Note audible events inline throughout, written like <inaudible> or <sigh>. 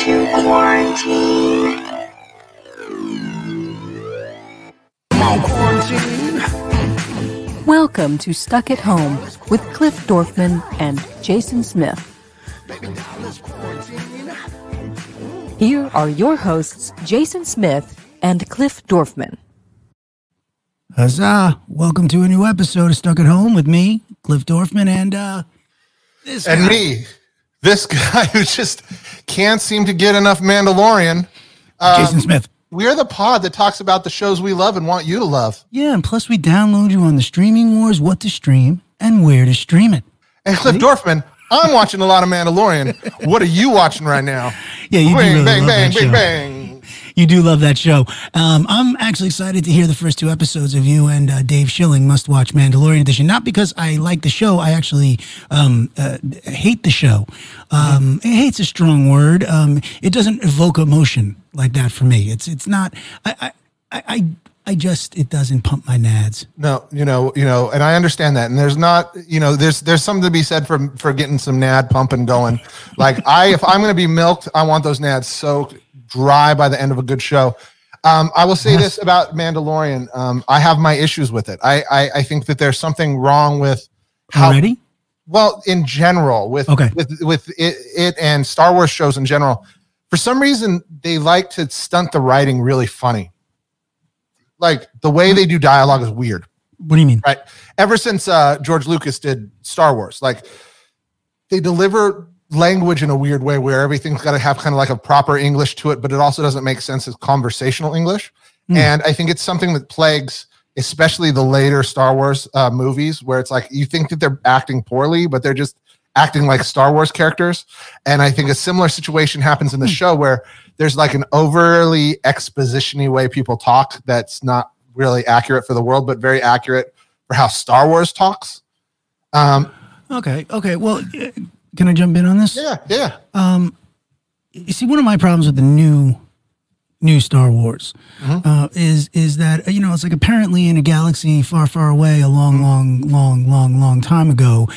to quarantine. Welcome to Stuck at Home with Cliff Dorfman and Jason Smith. Here are your hosts, Jason Smith and Cliff Dorfman. Huzzah! Welcome to a new episode of Stuck at Home with me, Cliff Dorfman, and uh, this and guy. me, this <laughs> guy who just can't seem to get enough Mandalorian. Um, Jason Smith. We're the pod that talks about the shows we love and want you to love. Yeah, and plus we download you on the streaming wars, what to stream, and where to stream it. And Cliff Dorfman, I'm watching a lot of Mandalorian. What are you watching right now? <laughs> Yeah, you do bang, really bang, bang, that bang, show. bang. You do love that show. Um, I'm actually excited to hear the first two episodes of you and uh, Dave Schilling must watch Mandalorian edition. Not because I like the show, I actually um, uh, hate the show. Um, Hate's a strong word. Um, it doesn't evoke emotion like that for me. It's it's not. I I I, I, just it doesn't pump my nads. No, you know, you know, and I understand that. And there's not, you know, there's there's something to be said for for getting some nad pumping going. Like I, if I'm going to be milked, I want those nads so dry by the end of a good show. Um, I will say this about Mandalorian. Um, I have my issues with it. I, I I think that there's something wrong with how Already? well in general with Okay. with with it, it and Star Wars shows in general. For some reason, they like to stunt the writing really funny. Like the way they do dialogue is weird What do you mean? right ever since uh george lucas did star wars like they deliver language in a weird way where everything's got to have kind of like a proper english to it but it also doesn't make sense as conversational english Hmm. and i think it's something that plagues especially the later star wars uh, movies where it's like you think that they're acting poorly but they're just acting like star wars characters and i think a similar situation happens in the show where there's like an overly exposition-y way people talk that's not really accurate for the world but very accurate for how Star Wars talks. Um, Okay, okay. Well, can I jump in on this? yeah, yeah. Um, you see, one of my problems with the new new Star Wars uh, is is that uh, you know it's like apparently in a galaxy far, far away, a long, long, long, long, long time ago,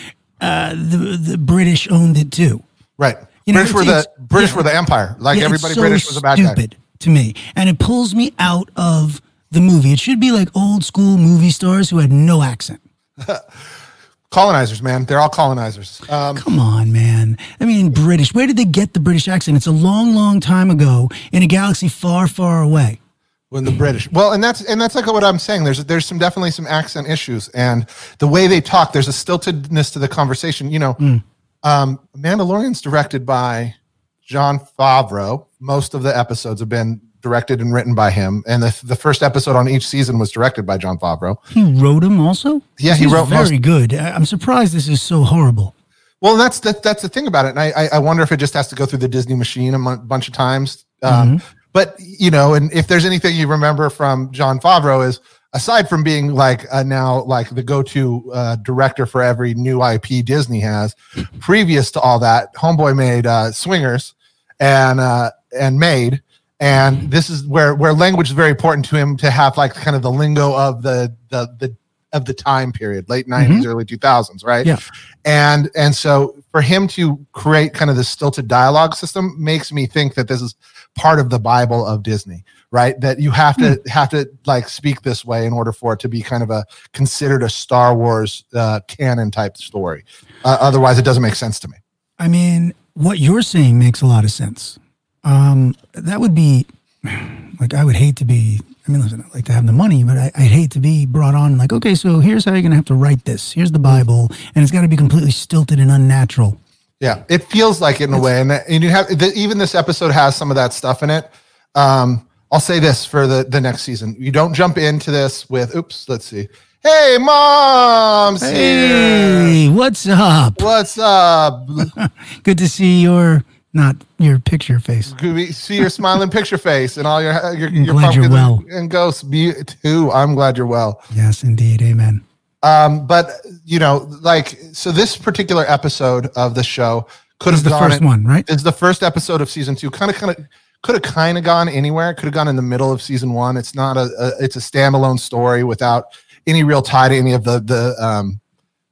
uh, the the British owned it too. Right. You know, British were the British yeah. were the empire. Like Yeah, everybody so British was a bad guy. stupid to me, and it pulls me out of the movie. It should be like old school movie stars who had no accent. <laughs> Colonizers, man. They're all colonizers. Um, Come on, man. I mean, British. Where did they get the British accent? It's a long, long time ago in a galaxy far, far away. when the British. Well, and that's and that's like what I'm saying. There's there's some definitely some accent issues, and the way they talk. There's a stiltedness to the conversation. You know, Hmm. um, Mandalorian's directed by Jon Favreau. Most of the episodes have been directed and written by him, and the the first episode on each season was directed by Jon Favreau. He wrote them also. Yeah, he wrote very most- good. I'm surprised this is so horrible. Well, that's that, that's the thing about it, and I, I wonder if it just has to go through the Disney machine a bunch of times. Um, But you know, and if there's anything you remember from Jon Favreau is aside from being like uh, now like the go-to uh, director for every new IP Disney has, previous to all that, Homeboy made uh, Swingers and uh, and made. And this is where where language is very important to him to have like kind of the lingo of the the the of the time period, late 90s, early 2000s, right? Yeah. And and so for him to create kind of this stilted dialogue system makes me think that this is part of the Bible of Disney, right? That you have to have to like speak this way in order for it to be kind of a considered a Star Wars uh, canon type story. Uh, otherwise, it doesn't make sense to me. I mean, what you're saying makes a lot of sense. Um, that would be like I would hate to be. I mean, listen, I like to have the money, but I, I'd hate to be brought on like, okay, so here's how you're gonna have to write this. Here's the Bible, and it's got to be completely stilted and unnatural. Yeah, it feels like it in a way, and and you have the, even this episode has some of that stuff in it. Um, I'll say this for the the next season: you don't jump into this with, "Oops, let's see." Hey, mom's here. Hey, what's up? What's up? <laughs> Good to see your not your picture face. We see your smiling picture face and all your your, I'm your glad you're well. and, ghosts? Me too. I'm glad you're well. Yes, indeed. Amen. Um, but you know, like, so this particular episode of the show could have the first in- one, right? It's the first episode of season two. Kind of, kind of, could have kind of gone anywhere. Could have gone in the middle of season one. It's not a, a it's a standalone story without any real tie to any of the the um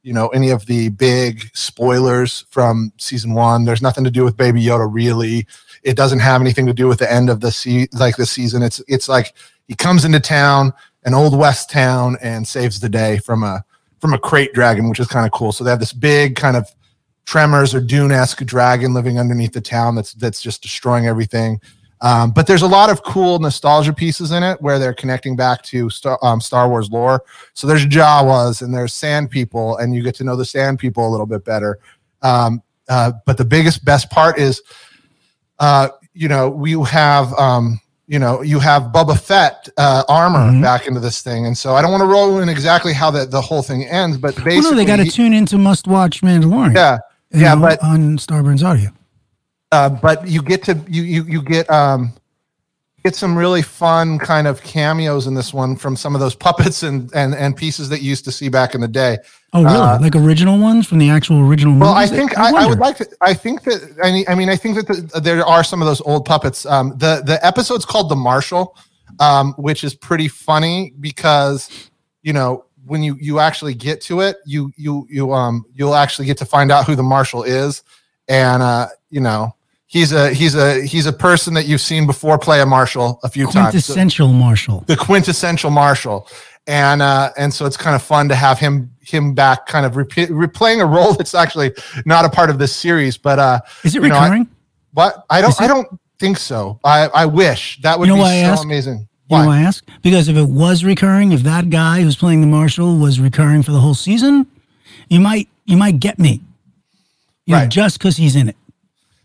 you know any of the big spoilers from season one. There's nothing to do with Baby Yoda really. It doesn't have anything to do with the end of the se- like the season. It's it's like he comes into town, an old west town, and saves the day from a from a krayt dragon, which is kind of cool. So they have this big kind of tremors or Dune-esque dragon living underneath the town that's that's just destroying everything. Um, but there's a lot of cool nostalgia pieces in it where they're connecting back to Star, um, Star Wars lore. So there's Jawas and there's Sand People, and you get to know the Sand People a little bit better. Um, uh, but the biggest, best part is, uh, you know, we have, um, you know, you have Boba Fett uh, armor Mhm. back into this thing, and so I don't want to roll in exactly how the, the whole thing ends, but basically, Well, no, they got to tune into Must Watch Mandalorian. yeah, yeah, know, but on Starburns Audio. Uh, but you get to you you you get um get some really fun kind of cameos in this one from some of those puppets and and and pieces that you used to see back in the day. Oh, really? Uh, like original ones from the actual original Well, I think I, I wonder. would like to. I think that I mean, I mean, I think that the, there are some of those old puppets. Um, the the episode's called the Marshal, um, which is pretty funny because you know when you you actually get to it, you you you um you'll actually get to find out who the Marshal is, and uh, you know he's a he's a he's a person that you've seen before play a Marshal a few times. So- quintessential Marshall. the quintessential Marshall, and uh, and so it's kind of fun to have him him back, kind of repeat, replaying a role that's actually not a part of this series. But uh, Is it you know, I- recurring? what I don't I don't think so. I I wish that would You know be so ask? amazing. you know Why? I ask? Because if it was recurring, if that guy who's playing the Marshal was recurring for the whole season, you might you might get me. You know, Right. just because he's in it.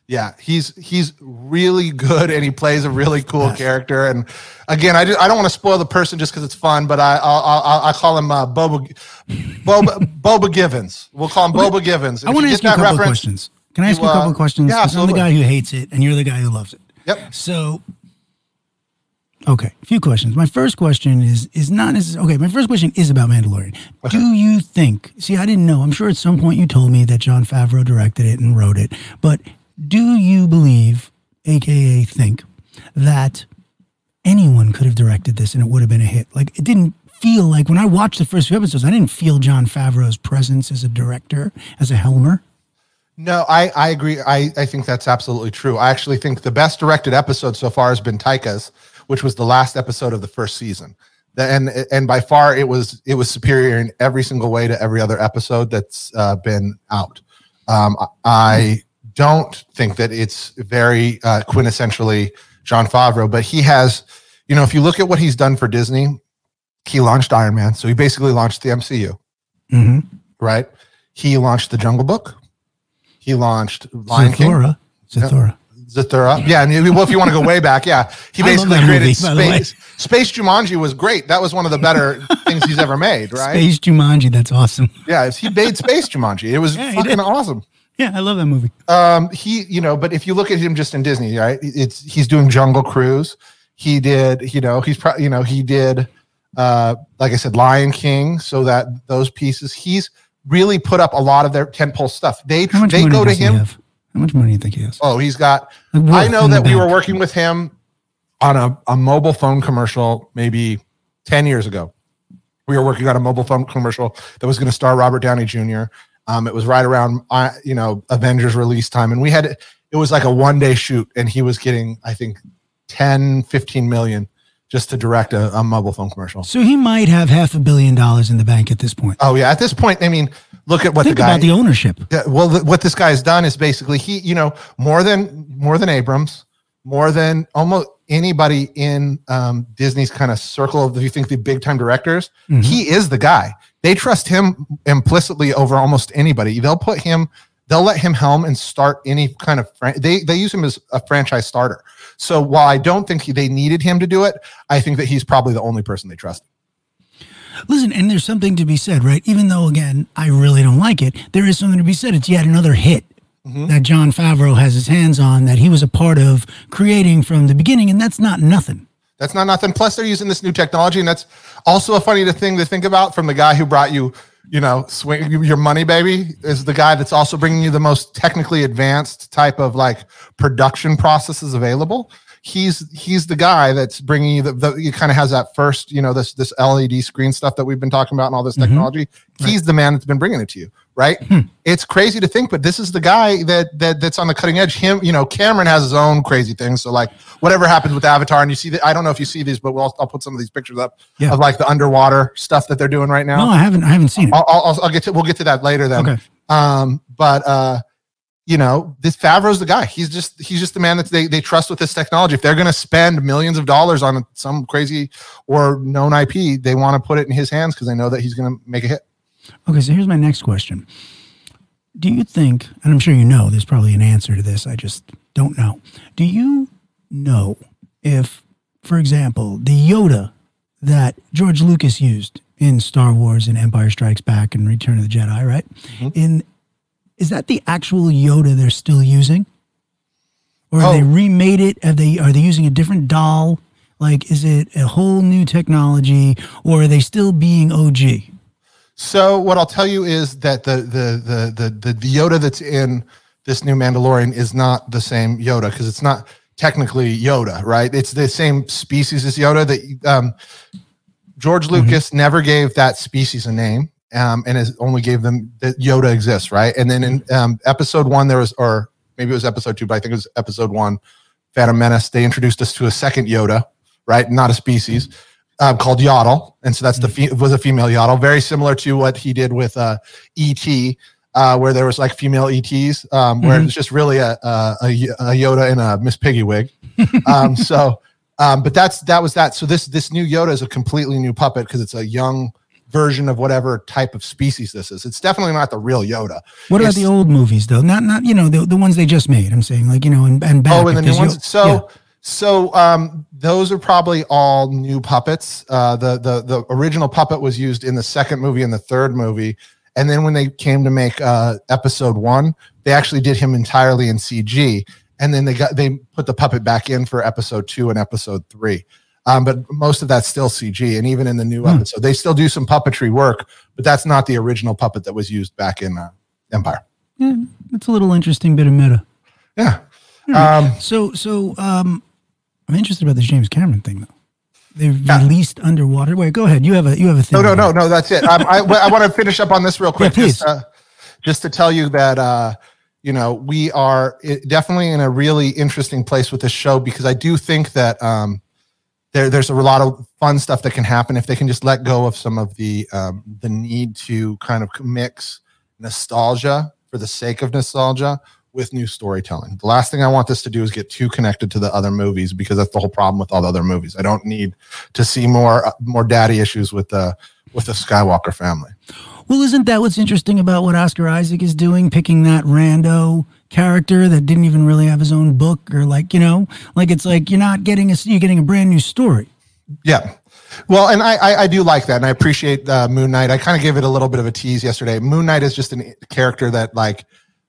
Yeah, he's he's really good, and he plays a really cool Yes. character. And again, I, do, I don't want to spoil the person just because it's fun, but I I'll, I'll, I'll call him uh, Boba Boba <laughs> Boba Givens. We'll call him Boba Givens. I want to ask you a couple of questions. Can I ask you, you a couple uh, of questions? yeah, I'm the guy who hates it, and you're the guy who loves it. Yep. So, okay, a few questions. My first question is is not necessarily okay. My first question is about Mandalorian. Do you think? See, I didn't know. I'm sure at some point you told me that Jon Favreau directed it and wrote it, but do you believe, aka think, that anyone could have directed this and it would have been a hit? Like it didn't feel like when I watched the first few episodes, I didn't feel Jon Favreau's presence as a director, as a Helmer. No, I, I agree. I, I think that's absolutely true. I actually think the best directed episode so far has been Taika's, which was the last episode of the first season. And and by far it was it was superior in every single way to every other episode that's uh, been out. Um, I don't think that it's very uh, quintessentially Jon Favreau, but he has, you know, if you look at what he's done for Disney, he launched Iron Man, so he basically launched the MCU Mm-hmm. right? He launched the Jungle Book. He launched Lion King. Zathura. Zathura. Zathura. Yeah, and well, if you want to go way back, yeah, he <laughs> basically created movie, by the way. Space. Space Jumanji was great. That was one of the better <laughs> things he's ever made, right? Space Jumanji. That's awesome. Yeah, he made Space Jumanji. It was Yeah, fucking awesome. Yeah, I love that movie. Um, he, you know, but if you look at him just in Disney, right? It's he's doing Jungle Cruise. He did, you know, he's probably, you know, he did, uh, like I said, Lion King. So that those pieces, he's really put up a lot of their tentpole stuff. They How much they money go to does he him. have? How much money do you think he has? Oh, he's got. Like, I know in the that we were bank. working with him on a, a mobile phone commercial maybe 10 years ago. We were working on a mobile phone commercial that was going to star Robert Downey Jr. Um, it was right around, uh, you know, Avengers release time. And we had, it was like a one day shoot and he was getting, I think, 10, 15 million just to direct a, a mobile phone commercial. So he might have half a billion dollars in the bank at this point. Oh yeah. At this point, I mean, look at what Think the guy, about the ownership. Yeah, well, th- what this guy has done is basically he, you know, more than more than Abrams, more than almost anybody in um, Disney's kind of circle of, if you think the big time directors, Mhm. he is the guy. They trust him implicitly over almost anybody. They'll put him, they'll let him helm and start any kind of. Fran- they they use him as a franchise starter. So while I don't think he, they needed him to do it, I think that he's probably the only person they trust. Listen, and there's something to be said, right? Even though, again, I really don't like it, there is something to be said. It's yet another hit Mm-hmm. that Jon Favreau has his hands on that he was a part of creating from the beginning, and that's not nothing. That's not nothing. Plus, they're using this new technology, and that's also a funny thing to think about from the guy who brought you, you know, swing your money, baby, is the guy that's also bringing you the most technically advanced type of like production processes available. he's he's the guy that's bringing you the, the he kind of has that first you know this this LED screen stuff that we've been talking about and all this mm-hmm. technology. He's the man that's been bringing it to you, right? It's crazy to think, but this is the guy that that that's on the cutting edge. Him, you know, Cameron has his own crazy things. So like whatever happens with Avatar, and you see that I don't know if you see these, but we'll I'll put some of these pictures up Yeah. of like the underwater stuff that they're doing right now. No, I haven't. I haven't seen it. I'll, I'll, I'll- I'll get to we'll get to that later then. Okay. Um, but uh, you know, this Favreau's the guy. He's just he's just the man that they they trust with this technology. If they're going to spend millions of dollars on some crazy or known IP, they want to put it in his hands because they know that he's going to make a hit. Okay, so here's my next question. Do you think, and I'm sure you know, there's probably an answer to this, I just don't know. Do you know if, for example, the Yoda that George Lucas used in Star Wars and Empire Strikes Back and Return of the Jedi, right? Mm-hmm. In is that the actual Yoda they're still using? Or have they Oh. remade it? Have they are they using a different doll? Like is it a whole new technology or are they still being OG? So what I'll tell you is that the the the the the, Yoda that's in this new Mandalorian is not the same Yoda because it's not technically Yoda, right? It's the same species as Yoda that um, George Lucas never gave that species a name. Um, and is only gave them that Yoda exists, right? And then in um, episode one, there was, or maybe it was episode two, but I think it was episode one, Phantom Menace. They introduced us to a second Yoda, right? Not a species um, called Yaddle, and so that's the fe- was a female Yaddle, very similar to what he did with uh, ET, uh, where there was like female ETs, um, where it's just really a, a, a Yoda in a Miss Piggy wig. <laughs> um, so, um, but that's that was that. So this this new Yoda is a completely new puppet because it's a young version of whatever type of species this is. It's definitely not the real Yoda. What about It's- the old movies though? Not not you know the, the ones they just made. I'm saying like you know and and back Oh, and the new ones. So, yeah. So um, those are probably all new puppets. Uh, the the the original puppet was used in the second movie and the third movie, and then when they came to make uh, episode one, they actually did him entirely in CG, and then they got they put the puppet back in for episode two and episode three. Um, but most of that's still CG, and even in the new Hmm. episode, they still do some puppetry work, but that's not the original puppet that was used back in uh, Empire. yeah, it's a little interesting bit of meta. Yeah. Hmm. Um, So so um, I'm interested about this James Cameron thing though. They've Yeah. released underwater. Wait, go ahead. You have a you have a thing. No, no, no, no. That's it. Um, I, I want to finish up on this real quick. Yeah, please. Just, uh, just to tell you that, uh, you know, we are definitely in a really interesting place with this show because I do think that um, there, there's a lot of fun stuff that can happen if they can just let go of some of the um, the need to kind of mix nostalgia for the sake of nostalgia with new storytelling. The last thing I want this to do is get too connected to the other movies because that's the whole problem with all the other movies. I don't need to see more uh, more daddy issues with the with the Skywalker family. Well, isn't that what's interesting about what Oscar Isaac is doing, picking that rando character that didn't even really have his own book, or like you know, like it's like you're not getting a you're getting a brand new story. Yeah. Well, and I, I, I do like that, and I appreciate uh, Moon Knight. I kind of gave it a little bit of a tease yesterday. Moon Knight is just a character that like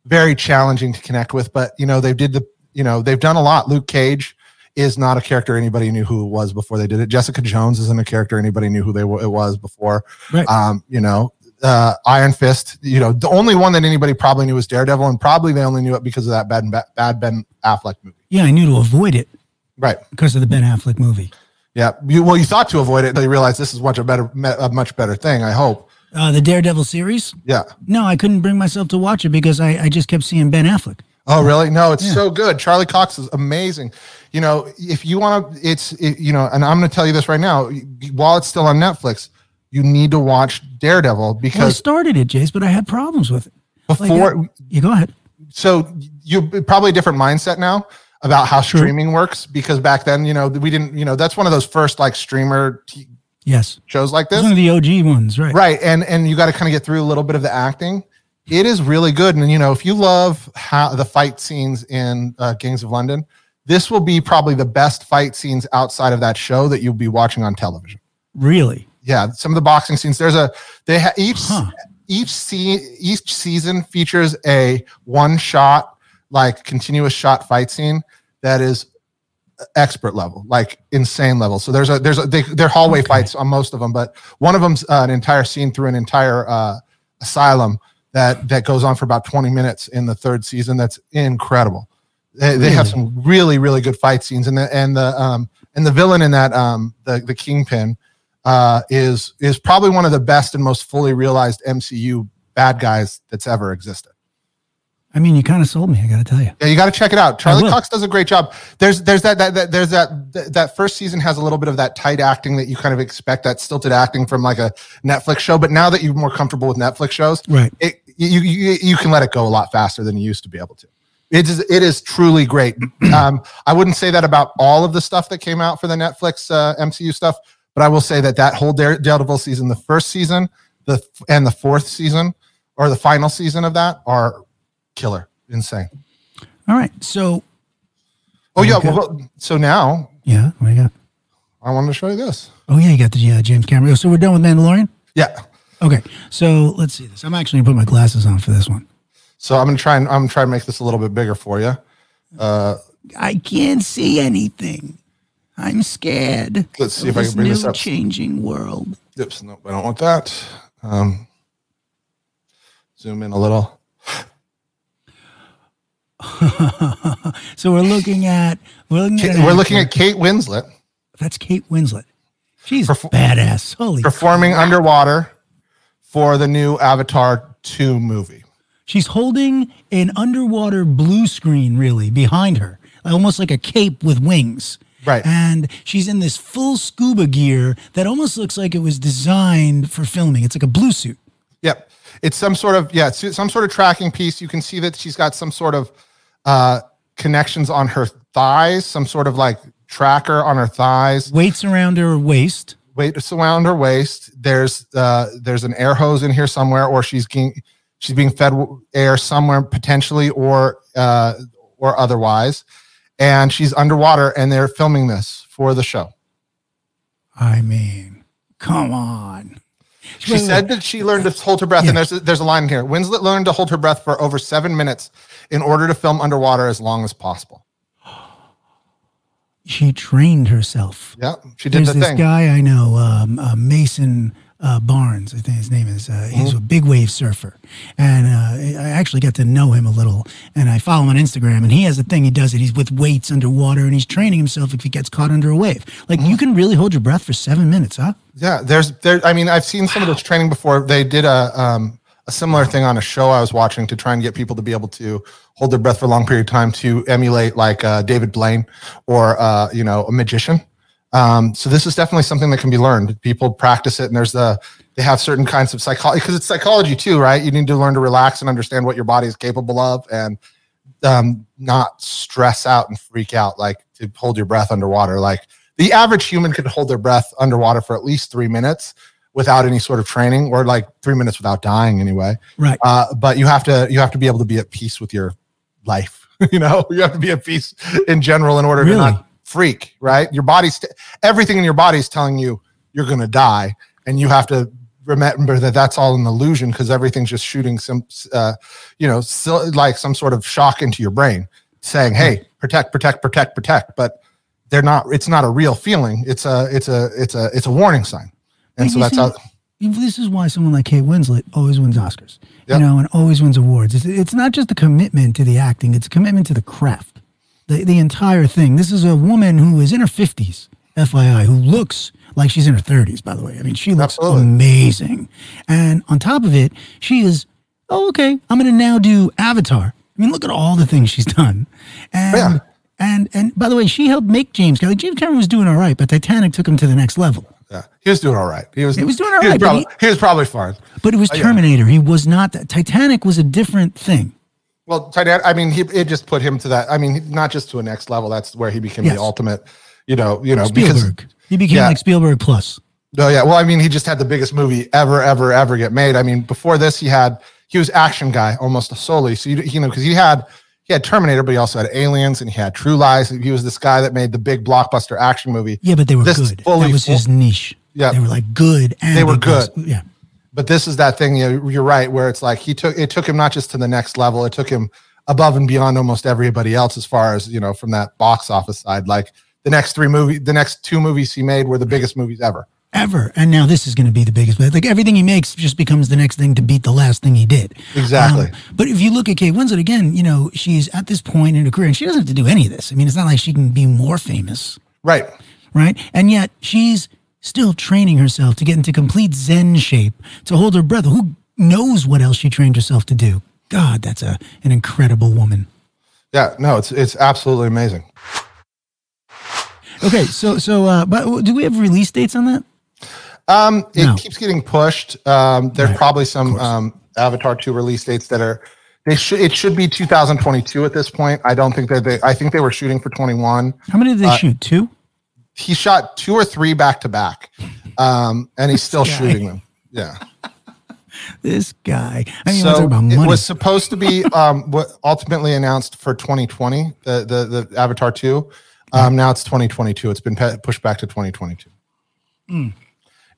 very challenging to connect with, but you know they did the you know they've done a lot. Luke Cage is not a character anybody knew who it was before they did it. Jessica Jones isn't a character anybody knew who they were, it was before. Right. Um, you know, uh, Iron Fist. You know, the only one that anybody probably knew was Daredevil, and probably they only knew it because of that bad bad Ben Affleck movie. Yeah, I knew to avoid it Right. because of the Ben Affleck movie. Yeah. You, well, you thought to avoid it until you realized this is much a better, a much better thing. I hope. Uh, the Daredevil series. Yeah. No, I couldn't bring myself to watch it because I, I just kept seeing Ben Affleck. Oh, really? No, it's Yeah. so good. Charlie Cox is amazing. You know, if you want to, it's, it, you know, and I'm going to tell you this right now. While it's still on Netflix, you need to watch Daredevil Well, I because started it, Jace, but I had problems with it. Like, before, uh, you go ahead. so you're probably a different mindset now about how Sure. streaming works because back then, you know, we didn't, you know, that's one of those first like streamer t- Yes, shows like this. one of the OG ones, right? right and and you got to kind of get through a little bit of the acting it is really good and you know if you love how the fight scenes in uh, gangs of london this will be probably the best fight scenes outside of that show that you'll be watching on television Really? yeah some of the boxing scenes there's a they have each Huh. each se- each season features a one shot like continuous shot fight scene that is expert level like insane level so there's a there's a they, they're hallway Okay. fights on most of them but one of them's uh, an entire scene through an entire uh, asylum that that goes on for about 20 minutes in the third season that's incredible They, they have some really really good fight scenes, and the and the um and the villain in that um the the kingpin uh is is probably one of the best and most fully realized MCU bad guys that's ever existed. I mean, you kind of sold me. I got to tell you. Yeah, you got to check it out. Charlie. Cox does a great job. There's there's that, that that there's that that that first season has a little bit of that tight acting that you kind of expect that stilted acting from like a Netflix show. But now that you're more comfortable with Netflix shows, Right. it you you you can let it go a lot faster than you used to be able to. It is it is truly great. <clears throat> Um, I wouldn't say that about all of the stuff that came out for the Netflix uh, MCU stuff, but I will say that that whole Dare- Daredevil season, the first season, the and the fourth season, or the final season of that, are killer, insane. All right. So, Oh yeah. Okay. Well, so now yeah, what do you got? I wanted to show you this. Oh, yeah, you got the uh, James Cameron. So, we're done with Mandalorian? Yeah. Okay. So, let's see this. I'm actually going to put my glasses on for this one. So I'm gonna try and I'm gonna try and make this a little bit bigger for you. Uh, I can't see anything. I'm scared. Let's see if I can bring this new up. changing world. oops, no, I don't want that. Um, zoom in a little. <laughs> so we're looking at we're looking at We're looking at Kate Winslet that's Kate Winslet. She's Perfor- badass. Holy, performing underwater for the new Avatar 2 movie. she's holding an underwater blue screen really behind her, almost like a cape with wings. Right. And she's in this full scuba gear that almost looks like it was designed for filming. It's like a blue suit. Yep. It's some sort of yeah, it's some sort of tracking piece. You can see that she's got some sort of uh connections on her thighs, some sort of like tracker on her thighs. Weights around her waist. weight around her waist. There's uh, there's an air hose in here somewhere, or she's being she's being fed air somewhere potentially, or uh, or otherwise, and she's underwater, and they're filming this for the show. I mean, come on. She Wait, wait, said that she learned to hold her breath, Yeah. and there's a, there's a line here. Winslet learned to hold her breath for over seven minutes in order to film underwater as long as possible. she trained herself. Yeah, she did There's the this thing. guy I know, um, uh, Mason uh, Barnes. I think his name is. Uh, he's Mm-hmm. a big wave surfer, and uh, I actually got to know him a little. And I follow him on Instagram, and he has a thing. He does it. He's with weights underwater, and he's training himself if he gets caught under a wave. Like Mm-hmm. you can really hold your breath for seven minutes, huh? Yeah, there's there. I mean, I've seen some of this training before. They did a um, a similar thing on a show I was watching to try and get people to be able to hold their breath for a long period of time to emulate like uh, David Blaine or uh, you know a magician. Um, so this is definitely something that can be learned. People practice it, and there's the they have certain kinds of psychology because it's psychology too, right? You need to learn to relax and understand what your body is capable of, and um, not stress out and freak out, like to hold your breath underwater. Like the average human could hold their breath underwater for at least three minutes without any sort of training, or like three minutes without dying anyway. Right. Uh, but you have to you have to be able to be at peace with your life. <laughs> you know, you have to be at peace in general in order Really? to not freak. Right, your body's everything in your body is telling you you're going to die, and you have to remember that that's all an illusion because everything's just shooting some, uh, you know, so, like some sort of shock into your brain, saying, "Hey, protect, protect, protect, protect." But they're not. It's not a real feeling. It's a. It's a. It's a. It's a warning sign. And Like so that's see- how. This is why someone like Kate Winslet always wins Oscars, Yep. you know, and always wins awards. It's, it's not just the commitment to the acting; it's a commitment to the craft, the the entire thing. This is a woman who is in her fifties, FYI, who looks like she's in her thirties. By the way, I mean she looks Absolutely. amazing, and on top of it, she is. Oh, okay. I'm going to now do Avatar. I mean, look at all the things she's <laughs> done, and. Yeah. And and by the way, she helped make James Cameron. James Cameron was doing all right, but Titanic took him to the next level. Yeah, he was doing all right. He was. He was doing all he right, Was probably, he, was probably fine. But it was Oh, yeah. Terminator. He was not. Titanic was a different thing. Well, Titanic. I mean, he it just put him to that. I mean, not just to a next level. That's where he became Yes. the ultimate. You know. You know. Because, Spielberg. he became yeah. like Spielberg plus. oh yeah. Well, I mean, he just had the biggest movie ever, ever, ever get made. I mean, before this, he had he was action guy almost solely. So you, you know, because he had he had Terminator, but he also had Aliens and he had True Lies. He was this guy that made the big blockbuster action movie. Yeah, but they were This good. fully that was his niche. Yeah. they were like good. And They were good. Yeah, but this is that thing you know, you're right where it's like he took it took him not just to the next level it took him above and beyond almost everybody else as far as you know from that box office side like the next three movie the next two movies he made were the biggest movies ever ever. And now this is going to be the biggest. Like everything he makes just becomes the next thing to beat the last thing he did. Exactly. Um, but if you look at Kate Winslet again, you know she's at this point in her career, and she doesn't have to do any of this. I mean, it's not like she can be more famous, Right. right? And yet she's still training herself to get into complete Zen shape to hold her breath. Who knows what else she trained herself to do? God, that's a an incredible woman. Yeah. No, it's it's absolutely amazing. Okay, so so uh, but do we have release dates on that? Um, it No. keeps getting pushed. Um, there's Right, probably some um, Avatar 2 release dates that are they should it should be 2022 at this point. I don't think that they I think they were shooting for 21. How many did they shoot? Two. He shot two or three back to back. Um, and he's still shooting them. Yeah. <laughs> This guy. I mean, so, it was supposed to be um, what ultimately announced for 2020 the the, the avatar 2 um, now it's 2022 it's been pe- pushed back to 2022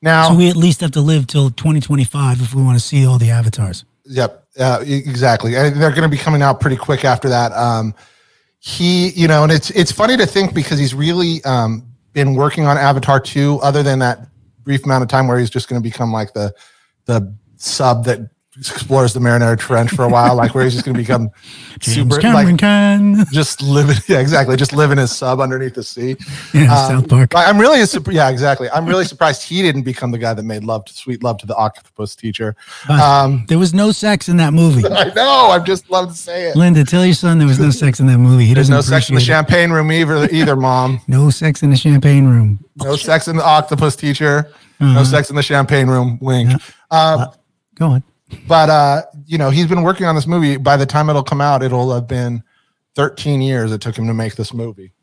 now so we at least have to live till 2025 if we want to see all the avatars. Yep, uh, exactly. And they're going to be coming out pretty quick after that. Um, he, you know, and it's it's funny to think because he's really um, been working on Avatar two, other than that brief amount of time where he's just going to become like the the sub that explores the Marinara Trench for a while, like where he's just going to become <laughs> James super Cameron like can. <laughs> just living. <laughs> Yeah, exactly, just living his sub underneath the sea. Yeah, Um, South Park. I'm really, yeah, exactly. I'm really surprised he didn't become the guy that made love to sweet love to the octopus teacher. Um, There was no sex in that movie. I know. I just love to say it. Linda, tell your son there was no sex in that movie. He There's doesn't no sex in the it. champagne room either, either mom. No sex in the champagne room. No sex in the octopus teacher. Uh-huh. No sex in the champagne room. Wink. Uh, Go on. But uh, you know, he's been working on this movie. By the time it'll come out, it'll have been 13 years it took him to make this movie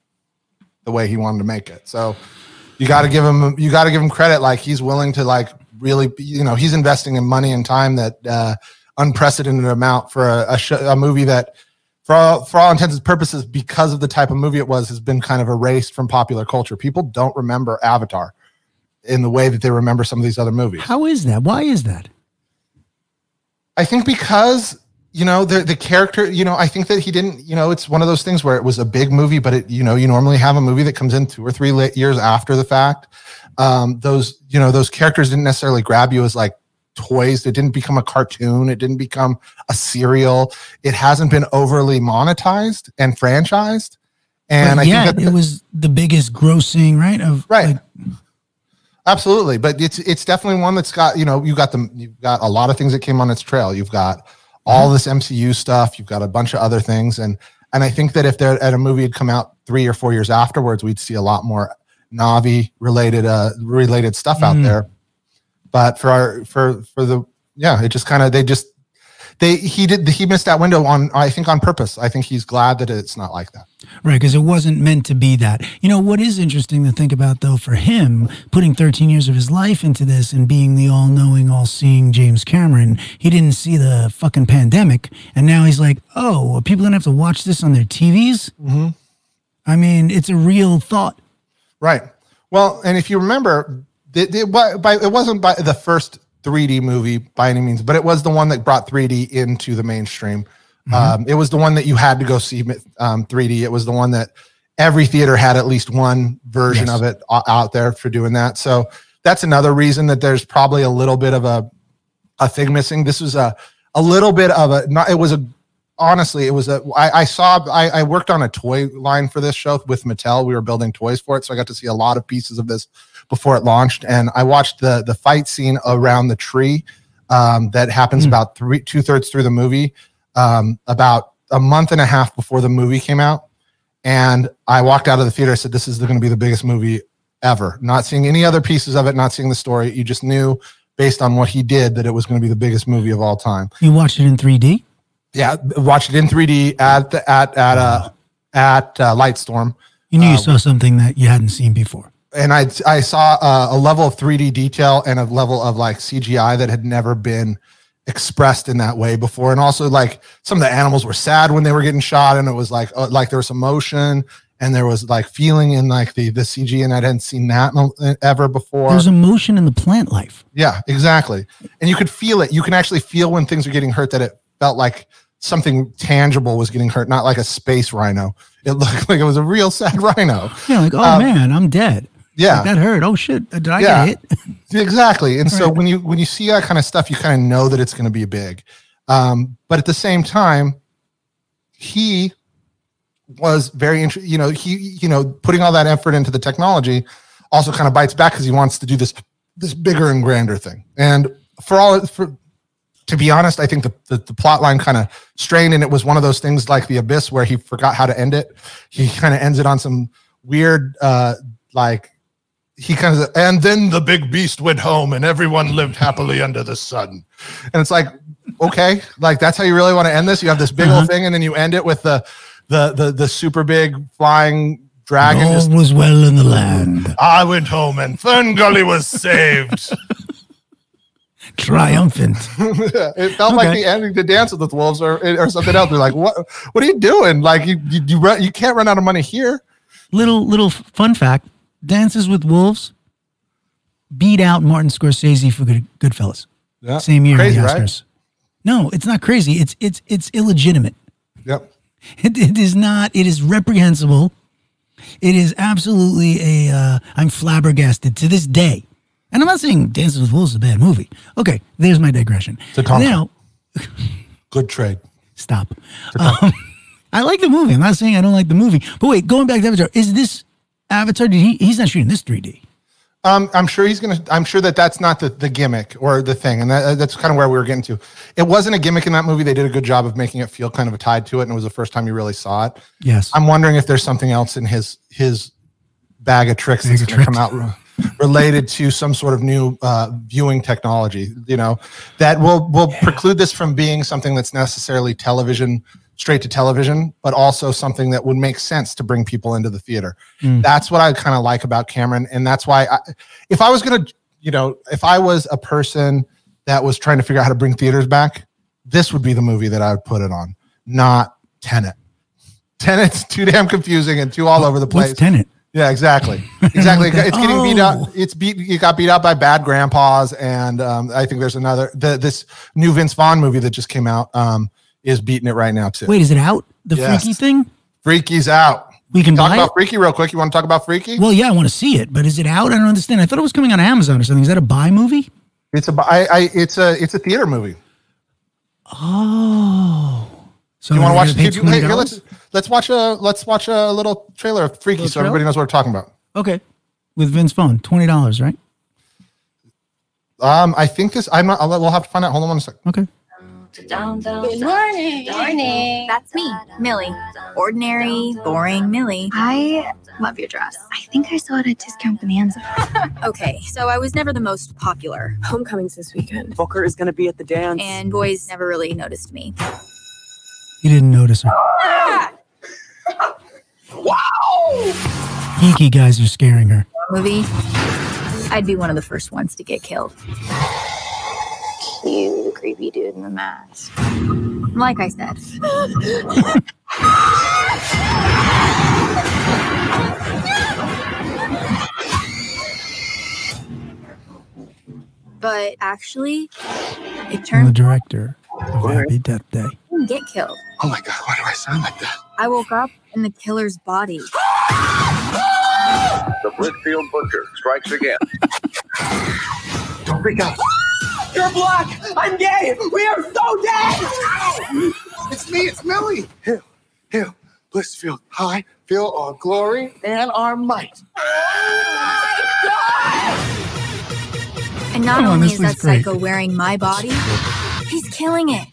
the way he wanted to make it. So you got to give him you got to give him credit. Like he's willing to like really, you know, he's investing in money and time that uh, unprecedented amount for a, a, sh- a movie that. For all, for all intents and purposes, because of the type of movie it was, has been kind of erased from popular culture. People don't remember Avatar in the way that they remember some of these other movies. How is that? Why is that? I think because you know the the character, you know, I think that he didn't, you know, it's one of those things where it was a big movie, but it, you know, you normally have a movie that comes in two or three years after the fact. Um, those, you know, those characters didn't necessarily grab you as like toys. It didn't become a cartoon. It didn't become a serial. It hasn't been overly monetized and franchised. And But I yeah, think that it was the biggest grossing, right? Of Right. like, Absolutely, but it's it's definitely one that's got you know you got the you've got a lot of things that came on its trail. You've got all this MCU stuff. You've got a bunch of other things, and and I think that if there at a movie had come out three or four years afterwards, we'd see a lot more Na'vi related uh related stuff out Mm. there. But for our for for the yeah, it just kind of they just they he did he missed that window on I think on purpose. I think he's glad that it's not like that. Right, because it wasn't meant to be that. You know, what is interesting to think about, though, for him, putting 13 years of his life into this and being the all knowing, all seeing James Cameron, he didn't see the fucking pandemic. And now he's like, oh, are people going to have to watch this on their TVs? Mm-hmm. I mean, it's a real thought. Right. Well, and if you remember, it, it, it wasn't by the first 3D movie by any means, but it was the one that brought 3D into the mainstream. Um, it was the one that you had to go see um, 3D. It was the one that every theater had at least one version Yes. of it out there for doing that. So that's another reason that there's probably a little bit of a a thing missing. This was a a little bit of a not. It was a honestly. It was a. I, I saw. I, I worked on a toy line for this show with Mattel. We were building toys for it, so I got to see a lot of pieces of this before it launched. And I watched the the fight scene around the tree um, that happens about three two thirds through the movie. Um, about a month and a half before the movie came out, and I walked out of the theater. I said, "This is going to be the biggest movie ever." Not seeing any other pieces of it, not seeing the story. You just knew based on what he did that it was going to be the biggest movie of all time. You watched it in 3D? Yeah, watched it in 3D at the, at at uh at uh, Lightstorm, You knew Uh, you saw something that you hadn't seen before. and I I saw uh, a level of 3D detail and a level of like CGI that had never been expressed in that way before, and also like some of the animals were sad when they were getting shot, and it was like uh, like there was emotion and there was like feeling in like the the CG, and I hadn't seen that ever before. There's emotion in the plant life. Yeah, exactly. And you could feel it. You can actually feel when things are getting hurt that it felt like something tangible was getting hurt, not like a space rhino. It looked <laughs> like it was a real sad rhino. Yeah, like, oh Um, man, I'm dead. Yeah. Like, that hurt. Oh shit! Did I Yeah. get hit? <laughs> Exactly. And so when you when you see that kind of stuff, you kind of know that it's going to be big. Um, but at the same time, he was very interested. You know, he you know putting all that effort into the technology also kind of bites back because he wants to do this this bigger and grander thing. And for all for to be honest, I think the the, the plot line kind of strained, and it was one of those things like the abyss where he forgot how to end it. He kind of ends it on some weird uh like he kind of and then the big beast went home and everyone lived happily under the sun. And it's like okay like that's how you really want to end this? You have this big Uh-huh. old thing and then you end it with the the the, the super big flying dragon All just was well in the land, i went home and fern gully was saved. <laughs> Triumphant. <laughs> it felt like the ending to dance with the wolves or or something else. They're like what what are you doing? Like you you you, run, you can't run out of money here. Little little fun fact: Dances with Wolves beat out Martin Scorsese for Good, Goodfellas. yeah Same year crazy the right Oscars. No, it's not crazy. It's it's it's illegitimate. yep <laughs> It, it is not. It is reprehensible. It is absolutely a. Uh, I'm flabbergasted to this day. And I'm not saying Dances with Wolves is a bad movie. Okay, there's my digression. It's a Now, <laughs> good trade stop. Um, <laughs> I like the movie. I'm not saying I don't like the movie. But wait, going back to Avatar, is this Avatar? Did he? He's not shooting this 3D. Um, I'm sure he's gonna. I'm sure that that's not the, the gimmick or the thing, and that, that's kind of where we were getting to. It wasn't a gimmick in that movie. They did a good job of making it feel kind of tied to it, and it was the first time you really saw it. Yes. I'm wondering if there's something else in his his bag of tricks that's of going to come out related to some sort of new uh, viewing technology. You know, that will will preclude this from being something that's necessarily television straight to television, but also something that would make sense to bring people into the theater. Mm. That's what I kind of like about Cameron, and that's why I, if I was gonna, you know, if I was a person that was trying to figure out how to bring theaters back, this would be the movie that I would put it on, not Tenet. Tenet's <laughs> too damn confusing and too all over the place. What's Tenet? Yeah, exactly, exactly. <laughs> It's getting beat Oh. up. It's beat. It got beat up by bad grandpas, and um, I think there's another. The, this new Vince Vaughn movie that just came out um, is beating it right now too. Wait, is it out? The Yes. freaky thing? Freaky's out. We can Talk about it. Freaky real quick. You want to talk about Freaky? Well, yeah, I want to see it, but is it out? I don't understand. I thought it was coming on Amazon or something. Is that a buy movie? It's a. I, I. It's a. It's a theater movie. Oh. So You want to watch? pay Hey, here, $20? let's let's watch a let's watch a little trailer of Freaky so everybody knows what we're talking about. Okay. With Vince Vaughn, twenty dollars, right? Um, I think this. I'm not. I'll, we'll have to find out. Hold on one second. Okay. Good morning. Morning. That's me, Millie. Ordinary, boring Millie. I love your dress. I think I saw it at Discount Bonanza. <laughs> Okay, so I was never the most popular, Homecoming's this weekend. Booker is going to be at the dance. and boys never really noticed me. You didn't notice her. wow. Geeky guys are scaring her. Movie, I'd be one of the first ones to get killed. Cute, creepy dude in the mask. Like I said. but actually, it I'm the director of Happy Death Day. I didn't get killed. Oh my God, why do I sound like that? I woke up in the killer's body. The Blissfield Butcher strikes again. Don't freak out. You're black. I'm gay. We are so dead. <laughs> It's me, it's Millie. Hill, Hill, Blissfield, high, feel our glory and our might. And not Oh, only is that great. psycho wearing my body, he's killing it.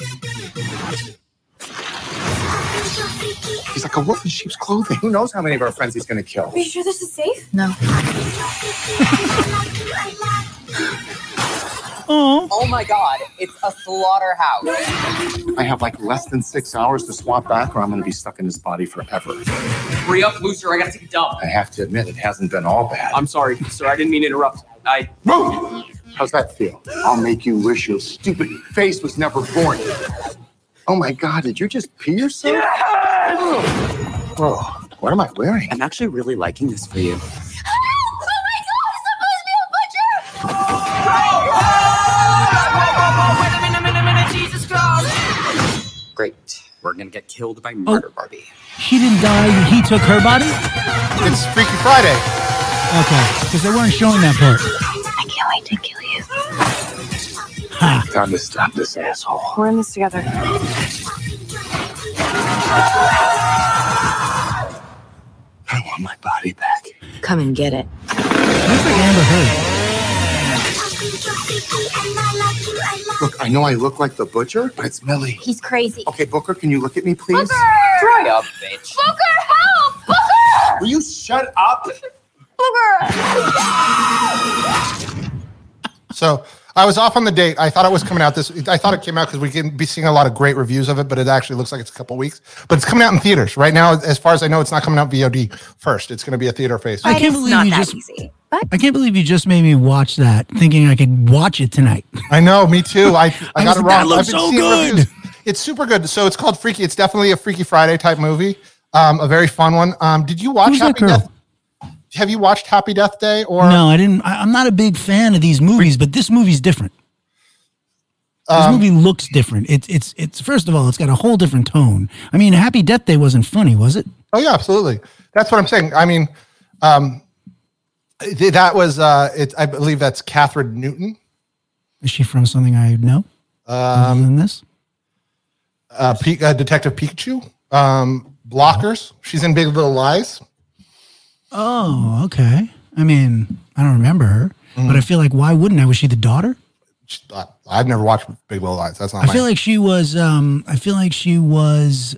He's like a wolf in sheep's clothing. Who knows how many of our friends he's gonna kill? Are you sure this is safe? No. <laughs> Oh. Oh my God! It's a slaughterhouse. I have like less than six hours to swap back, or I'm gonna be stuck in this body forever. Hurry up, Looser. I gotta take a dump. I have to admit, it hasn't been all bad. I'm sorry, sir. I didn't mean to interrupt. I. Move! How's that feel? I'll make you wish your stupid face was never born. Oh my God, did you just pee yourself? Whoa, oh, what am I wearing? I'm actually really liking this for you. Great. We're gonna get killed by oh. Murder Barbie. She didn't die. He took her body. It's Freaky Friday. Okay, because they weren't showing that part. I can't wait to kill you. Ha. Time to stop this asshole. We're in this together. I want my body back. Come and get it. Looks like Amber Heard. Look, I know I look like the butcher, but it's Millie. He's crazy. Okay, Booker, can you look at me, please? Booker! Dry up, bitch. Booker, help! Booker! Will you shut up? Booker! so I was off on the date. I thought it was coming out this. I thought it came out because we can be seeing a lot of great reviews of it, but it actually looks like it's a couple weeks. But it's coming out in theaters right now. As far as I know, it's not coming out VOD first. It's going to be a theater face. I can't it's believe not you that just. easy. I can't believe you just made me watch that, thinking I could watch it tonight. I know, me too. I, <laughs> I, I got was it like, that looks so good. reviews. It's super good. So it's called Freaky. It's definitely a Freaky Friday type movie. Um, a very fun one. Um, did you watch Who's Happy? Death? Have you watched Happy Death Day or no, I didn't. I, I'm not a big fan of these movies, but this movie's different. This Um, movie looks different. It's it's it's first of all, it's got a whole different tone. I mean, Happy Death Day wasn't funny, was it? Oh yeah, absolutely. That's what I'm saying. I mean, um, th- that was uh, it. I believe that's Kathryn Newton. Is she from something I know? other than this? uh, Pe- uh, Detective Pikachu. Um, Blockers. She's in Big Little Lies. Oh, okay. I mean, I don't remember her, Mm. but I feel like why wouldn't I? Was she the daughter? I've never watched Big Little Lies. That's not. I feel like she was. Um, I feel like she was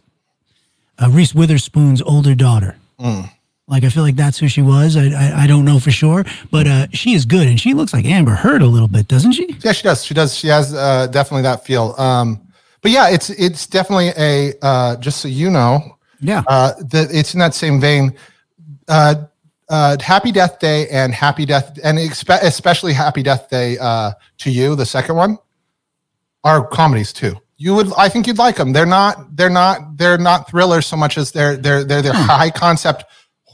uh, Reese Witherspoon's older daughter. Mm. Like I feel like that's who she was. I I, I don't know for sure, but uh, she is good, and she looks like Amber Heard a little bit, doesn't she? yeah, she does. She does. She has uh, definitely that feel. Um, but yeah, it's it's definitely a. Uh, just so you know, Yeah. uh, that it's in that same vein. Uh, uh, Happy Death Day and Happy Death, and expe- especially Happy Death Day uh, to you, the second one, are comedies too. You would, I think you'd like them. They're not, they're not, they're not thrillers so much as they're they're they're they're high concept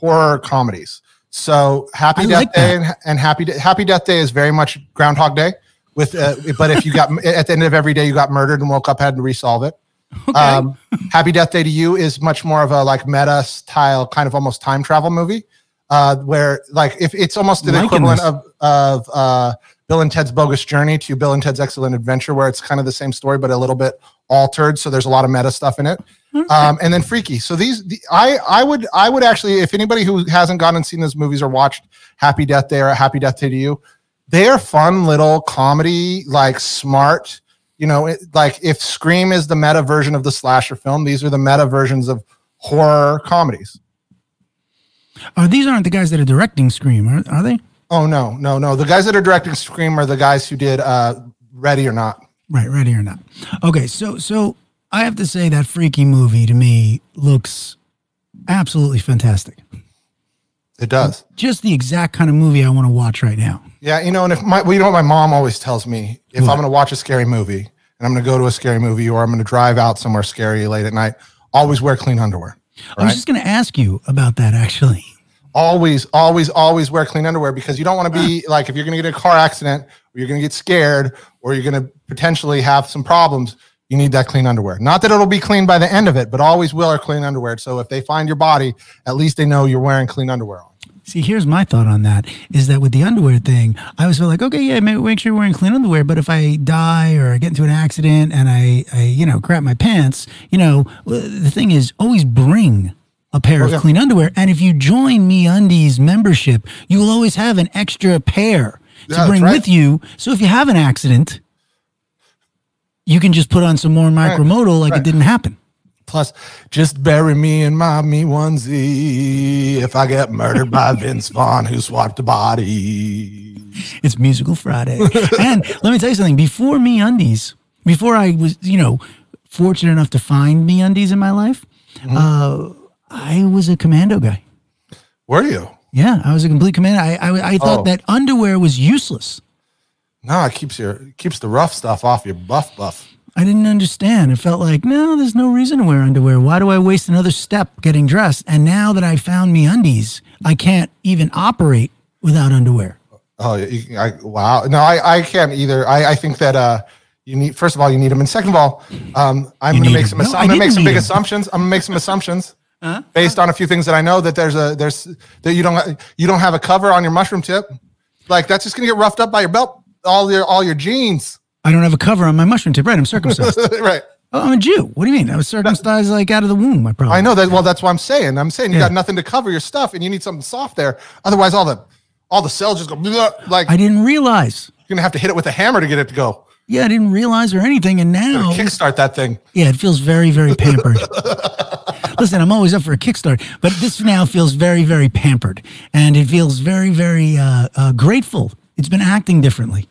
horror comedies. So Happy I Death like Day and, and Happy Happy Death Day is very much Groundhog Day. With, uh, but if you got at the end of every day you got murdered and woke up had to resolve it. <laughs> Um, Happy Death Day to You is much more of a like meta style, kind of almost time travel movie, uh, where like if it's almost the equivalent of of uh, Bill and Ted's Bogus Journey to Bill and Ted's Excellent Adventure, where it's kind of the same story but a little bit altered. So there's a lot of meta stuff in it. Um, and then Freaky. So these, the, I I would I would actually, if anybody who hasn't gone and seen those movies or watched Happy Death Day or Happy Death Day to You, they are fun little comedy, like smart. You know, it, like if Scream is the meta version of the slasher film, these are the meta versions of horror comedies. Oh, these aren't the guys that are directing Scream, are, are they? Oh no, no, no. The guys that are directing Scream are the guys who did uh, Ready or Not. Right, ready or not. Okay, so so I have to say that freaky movie to me looks absolutely fantastic. It does. Just the exact kind of movie I want to watch right now. Yeah, you know, and if my, well, you know what my mom always tells me, if What? I'm going to watch a scary movie and I'm going to go to a scary movie or I'm going to drive out somewhere scary late at night, always wear clean underwear. I was just going to ask you about that actually. Always, always, always wear clean underwear because you don't want to be like if you're going to get a car accident or you're going to get scared or you're going to potentially have some problems. You need that clean underwear. Not that it'll be clean by the end of it, but always will wear clean underwear. So if they find your body, at least they know you're wearing clean underwear. on. See, here's my thought on that: is that with the underwear thing, I always feel like, okay, yeah, make, make sure you're wearing clean underwear. But if I die or I get into an accident and I, I you know, crap my pants, you know, the thing is, always bring a pair of yeah. clean underwear. And if you join MeUndies membership, you will always have an extra pair to that's bring right. with you. So if you have an accident, you can just put on some more micromodal like it didn't happen. Plus, just bury me in my me onesie if I get murdered by <laughs> Vince Vaughn, who swapped a body. It's Musical Friday. <laughs> and let me tell you something. Before MeUndies, before I was, you know, fortunate enough to find MeUndies in my life, uh, I was a commando guy. Were you? Yeah, I was a complete commando. I, I, I thought Oh. that underwear was useless. No, it keeps your it keeps the rough stuff off your buff buff. I didn't understand. It felt like, no, there's no reason to wear underwear. Why do I waste another step getting dressed? And now that I found MeUndies, I can't even operate without underwear. Oh, you, I, wow. No, I, I can't either. I, I think that uh, you need first of all you need them, and second of all, um, I'm going to make some. No, assu- I'm going to make some big big 'em. assumptions. I'm going to make some assumptions. Based on a few things that I know that there's a there's that you don't you don't have a cover on your mushroom tip. Like that's just gonna get roughed up by your belt, all your all your jeans. I don't have a cover on my mushroom tip. Right, I'm circumcised. <laughs> right. oh, I'm a Jew. What do you mean? I was circumcised like out of the womb. I probably. I know that. Well, that's what I'm saying. I'm saying you Yeah. got nothing to cover your stuff, and you need something soft there. Otherwise, all the all the cells just go like I didn't realize. you're gonna have to hit it with a hammer to get it to go. Yeah, I didn't realize or anything, and now Kickstart that thing. Yeah, it feels very, very pampered. <laughs> Listen, I'm always up for a kickstart, but this now feels very, very pampered, and it feels very, very uh, uh, grateful. It's been acting differently.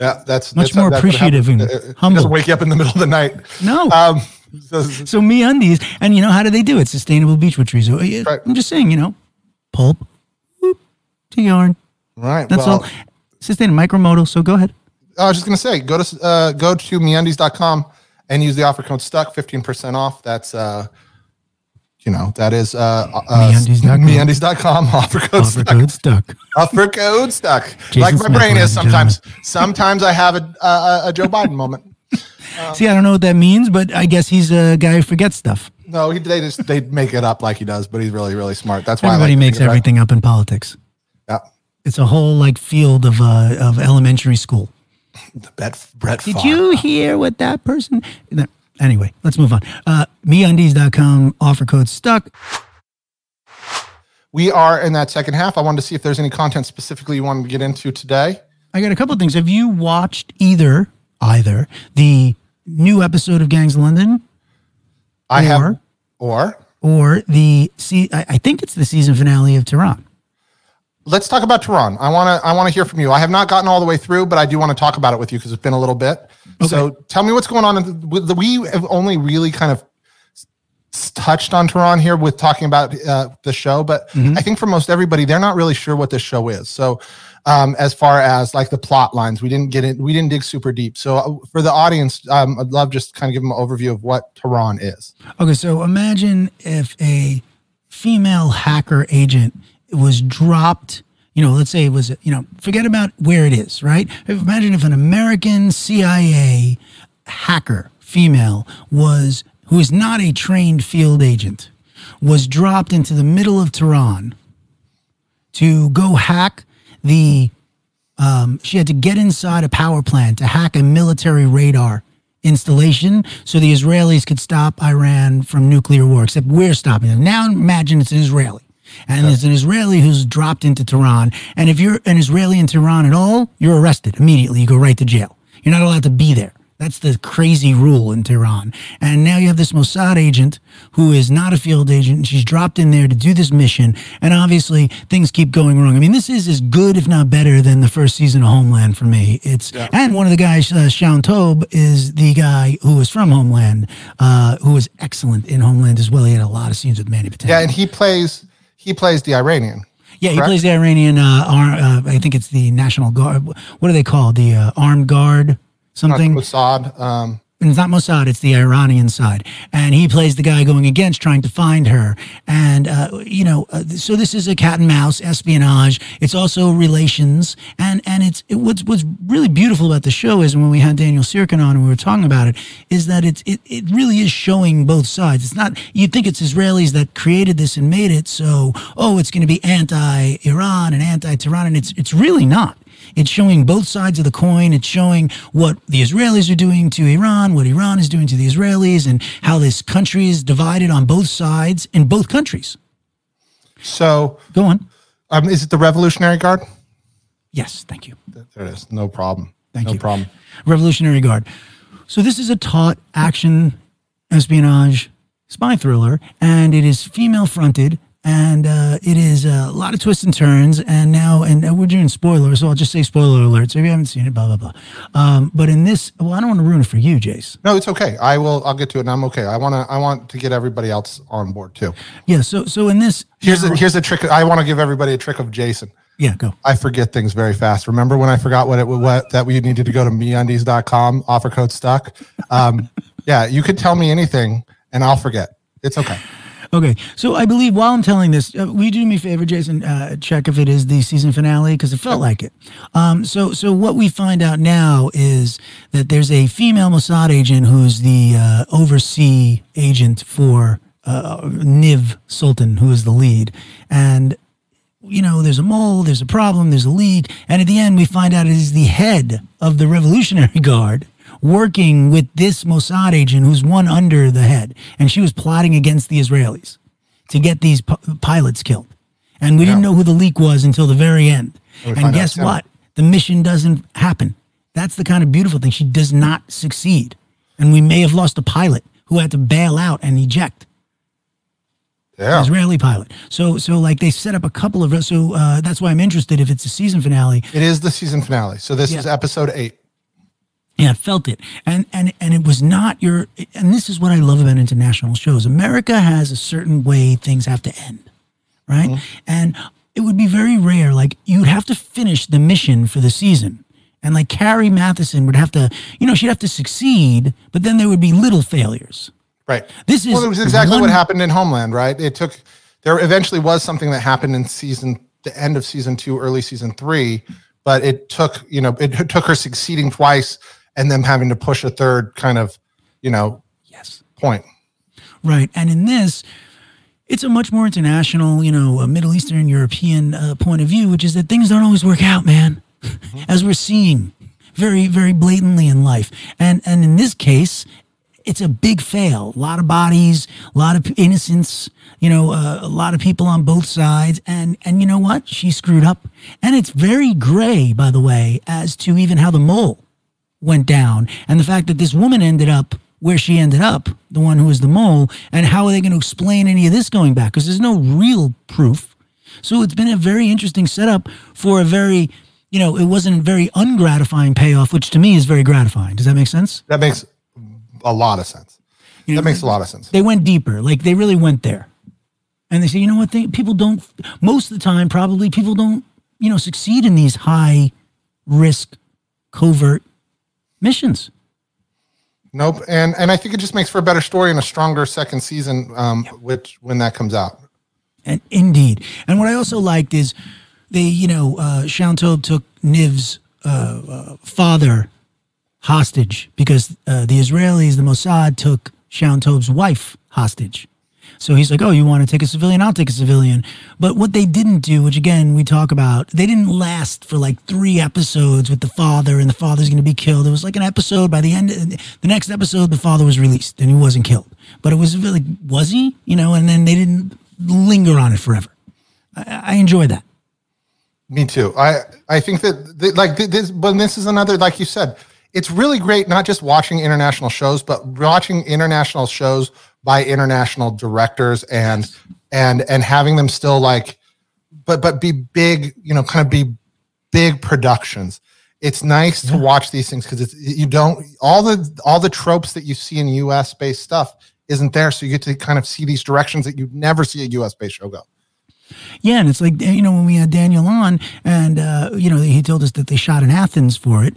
Yeah, that's Much that's- more that's appreciative and It- it humble. doesn't wake you up in the middle of the night. No. Um, so- <laughs> So me undies, and you know how do they do it? Sustainable beechwood trees. Right. I'm just saying, you know, pulp whoop, to yarn. right. That's well, all. Sustainable micromodal. So go ahead. I was just gonna say, go to uh, go to meundies.com and use the offer code stuck, fifteen percent off. That's uh, you know, that is uh, uh Meundies.com. meundies.com <laughs> offer code Offer stuck. code stuck. Offer code stuck. Jason like my Smith, brain is sometimes. Sometimes I have a, a a Joe Biden moment. <laughs> See, I don't know what that means, but I guess he's a guy who forgets stuff. No, he, they just they make it up like he does, but he's really really smart. That's why Everybody like makes think about it. everything up in politics. Yeah, It's a whole like field of uh, of elementary school. Bet, Brett. Did Favre. you hear what that person? Anyway, let's move on. Uh, MeUndies.com offer code stuck. We are in that second half. I wanted to see if there's any content specifically you wanted to get into today. I got a couple of things. Have you watched either either the new episode of Gangs of London I have Or- or or the see? I, I think it's the season finale of Tehran. Let's talk about Tehran. I want to I want to hear from you. I have not gotten all the way through, but I do want to talk about it with you because it's been a little bit. So tell me what's going on. in the- We have only really kind of touched on Tehran here with talking about uh, the show, but I think for most everybody, they're not really sure what this show is. So um, as far as like the plot lines, we didn't get it. We didn't dig super deep. So uh, for the audience, um, I'd love just kind of give them an overview of what Tehran is. Okay, so imagine if a female hacker agent was dropped. You know, let's say it was, you know, forget about where it is, right? Imagine if an American CIA hacker, female, was, who is not a trained field agent, was dropped into the middle of Tehran to go hack the um, she had to get inside a power plant to hack a military radar installation so the Israelis could stop Iran from nuclear war, except we're stopping them. Now imagine it's an Israeli. And it's an Israeli who's dropped into Tehran. And if you're an Israeli in Tehran at all, you're arrested immediately. You go right to jail. You're not allowed to be there. That's the crazy rule in Tehran. And now you have this Mossad agent who is not a field agent. And she's dropped in there to do this mission. And obviously, things keep going wrong. I mean, this is as good, if not better, than the first season of Homeland for me. It's and one of the guys, uh, Shaun Toub, is the guy who was from Homeland, uh, who was excellent in Homeland as well. He had a lot of scenes with Mandy Patinkin. Yeah, and he plays he plays the Iranian. Yeah, he correct? plays the Iranian. Uh, uh, I think it's the National Guard. What are they called? The uh, Armed Guard, something. Mossad. Um, And it's not Mossad; it's the Iranian side, and he plays the guy going against, trying to find her. And uh, you know, uh, so this is a cat and mouse espionage. It's also relations, and and it's it, what's what's really beautiful about the show is when we had Daniel Syrkin on and we were talking about it, is that it's it, it really is showing both sides. It's not you'd think it's Israelis that created this and made it, so oh, it's going to be anti-Iran and anti-Tehran, and it's it's really not. It's showing both sides of the coin. It's showing what the Israelis are doing to Iran, what Iran is doing to the Israelis, and how this country is divided on both sides in both countries. so Go on. um, is it the Revolutionary Guard? Yes, thank you. There it is. No problem. Thank no you. No problem. Revolutionary Guard. So this is a taut action espionage spy thriller, and it is female fronted, and uh, it is a lot of twists and turns. And now, and uh, we're doing spoilers, so I'll just say spoiler alert. So if you haven't seen it, blah blah blah. Um, but in this, well, I don't want to ruin it for you, Jace. No, it's okay. I will. I'll get to it, and I'm okay. I want to. I want to get everybody else on board too. Yeah. So so in this, Here's a, here's a trick. I want to give everybody a trick of Jason. yeah, go. I forget things very fast. Remember when I forgot what it what that we needed to go to meundies.com offer code stuck. Um, <laughs> yeah, you could tell me anything and I'll forget. It's okay. Okay, so I believe while I'm telling this, uh, will you do me a favor, Jason? Uh, check if it is the season finale because it felt like it. Um, so, so what we find out now is that there's a female Mossad agent who's the uh, oversee agent for uh, Niv Sultan, who is the lead, and you know, there's a mole, there's a problem, there's a leak, and at the end we find out it is the head of the Revolutionary <laughs> Guard working with this Mossad agent who's one under the head, and she was plotting against the Israelis to get these p- pilots killed. And we didn't know who the leak was until the very end. And And, out guess soon. what? The mission doesn't happen. That's the kind of beautiful thing. She does not succeed. And we may have lost a pilot who had to bail out and eject. Yeah. Israeli pilot. So, so like they set up a couple of. So uh, that's why I'm interested if it's a season finale. It is the season finale. So this Yeah. is episode eight. Yeah, I felt it, and and and it was not your. And this is what I love about international shows. America has a certain way things have to end, right? Mm-hmm. And it would be very rare. Like you'd have to finish the mission for the season, and like Carrie Mathison would have to, you know, she'd have to succeed, but then there would be little failures. Right. This is well, it was exactly one- what happened in Homeland, right? It took there eventually was something that happened in season the end of season two, early season three, but it took you know it <laughs> took her succeeding twice and them having to push a third kind of you know Yes. point. Right. And in this, it's a much more international, you know, a Middle Eastern, European uh, point of view, which is that things don't always work out, man, as we're seeing very, very blatantly in life. And and in this case, it's a big fail. A lot of bodies, a lot of innocence, you know, uh, a lot of people on both sides. And and you know what? She screwed up. And it's very gray, by the way, as to even how the mole went down and the fact that this woman ended up where she ended up, the one who was the mole, and how are they going to explain any of this going back? Because there's no real proof. So it's been a very interesting setup for a very, you know, it wasn't very ungratifying payoff, which to me is very gratifying. Does that make sense? That makes a lot of sense. You know, That makes a lot of sense. They went deeper, like they really went there. And they say, you know what? They, people don't, most of the time, probably people don't, you know, succeed in these high risk, covert missions. Nope. And and I think it just makes for a better story and a stronger second season, um, which when that comes out. And indeed. And what I also liked is they, you know, uh, Shaun Toub took Niv's uh, uh, father hostage because uh, the Israelis, the Mossad, took Shaun Toub's wife hostage. So he's like, "Oh, you want to take a civilian? I'll take a civilian." But what they didn't do, which again we talk about, they didn't last for like three episodes with the father, and the father's going to be killed. It was like an episode. By the end, the next episode, the father was released and he wasn't killed. But it was like, was he? You know, and then they didn't linger on it forever. I, I enjoy that. Me too. I I think that th- like this, but this is another like you said. It's really great not just watching international shows, but watching international shows by international directors and and and having them still like, but but be big, you know, kind of be big productions. It's nice to watch these things because it's you don't all the all the tropes that you see in U.S. based stuff isn't there, so you get to kind of see these directions that you'd never see a U.S. based show go. Yeah, and it's like you know when we had Daniel on, and uh, you know he told us that they shot in Athens for it,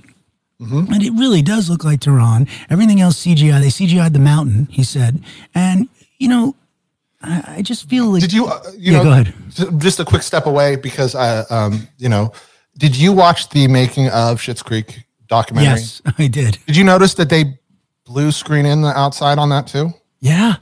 and it really does look like Tehran. Everything else CGI. They CGI'd the mountain, he said, and you know, I, I just feel like Did you? Uh, you Yeah, know, go ahead. Just a quick step away because I, um, you know, did you watch the making of Schitt's Creek documentary? Yes, <laughs> I did. Did you notice that they blue screen in the outside on that too? Yeah,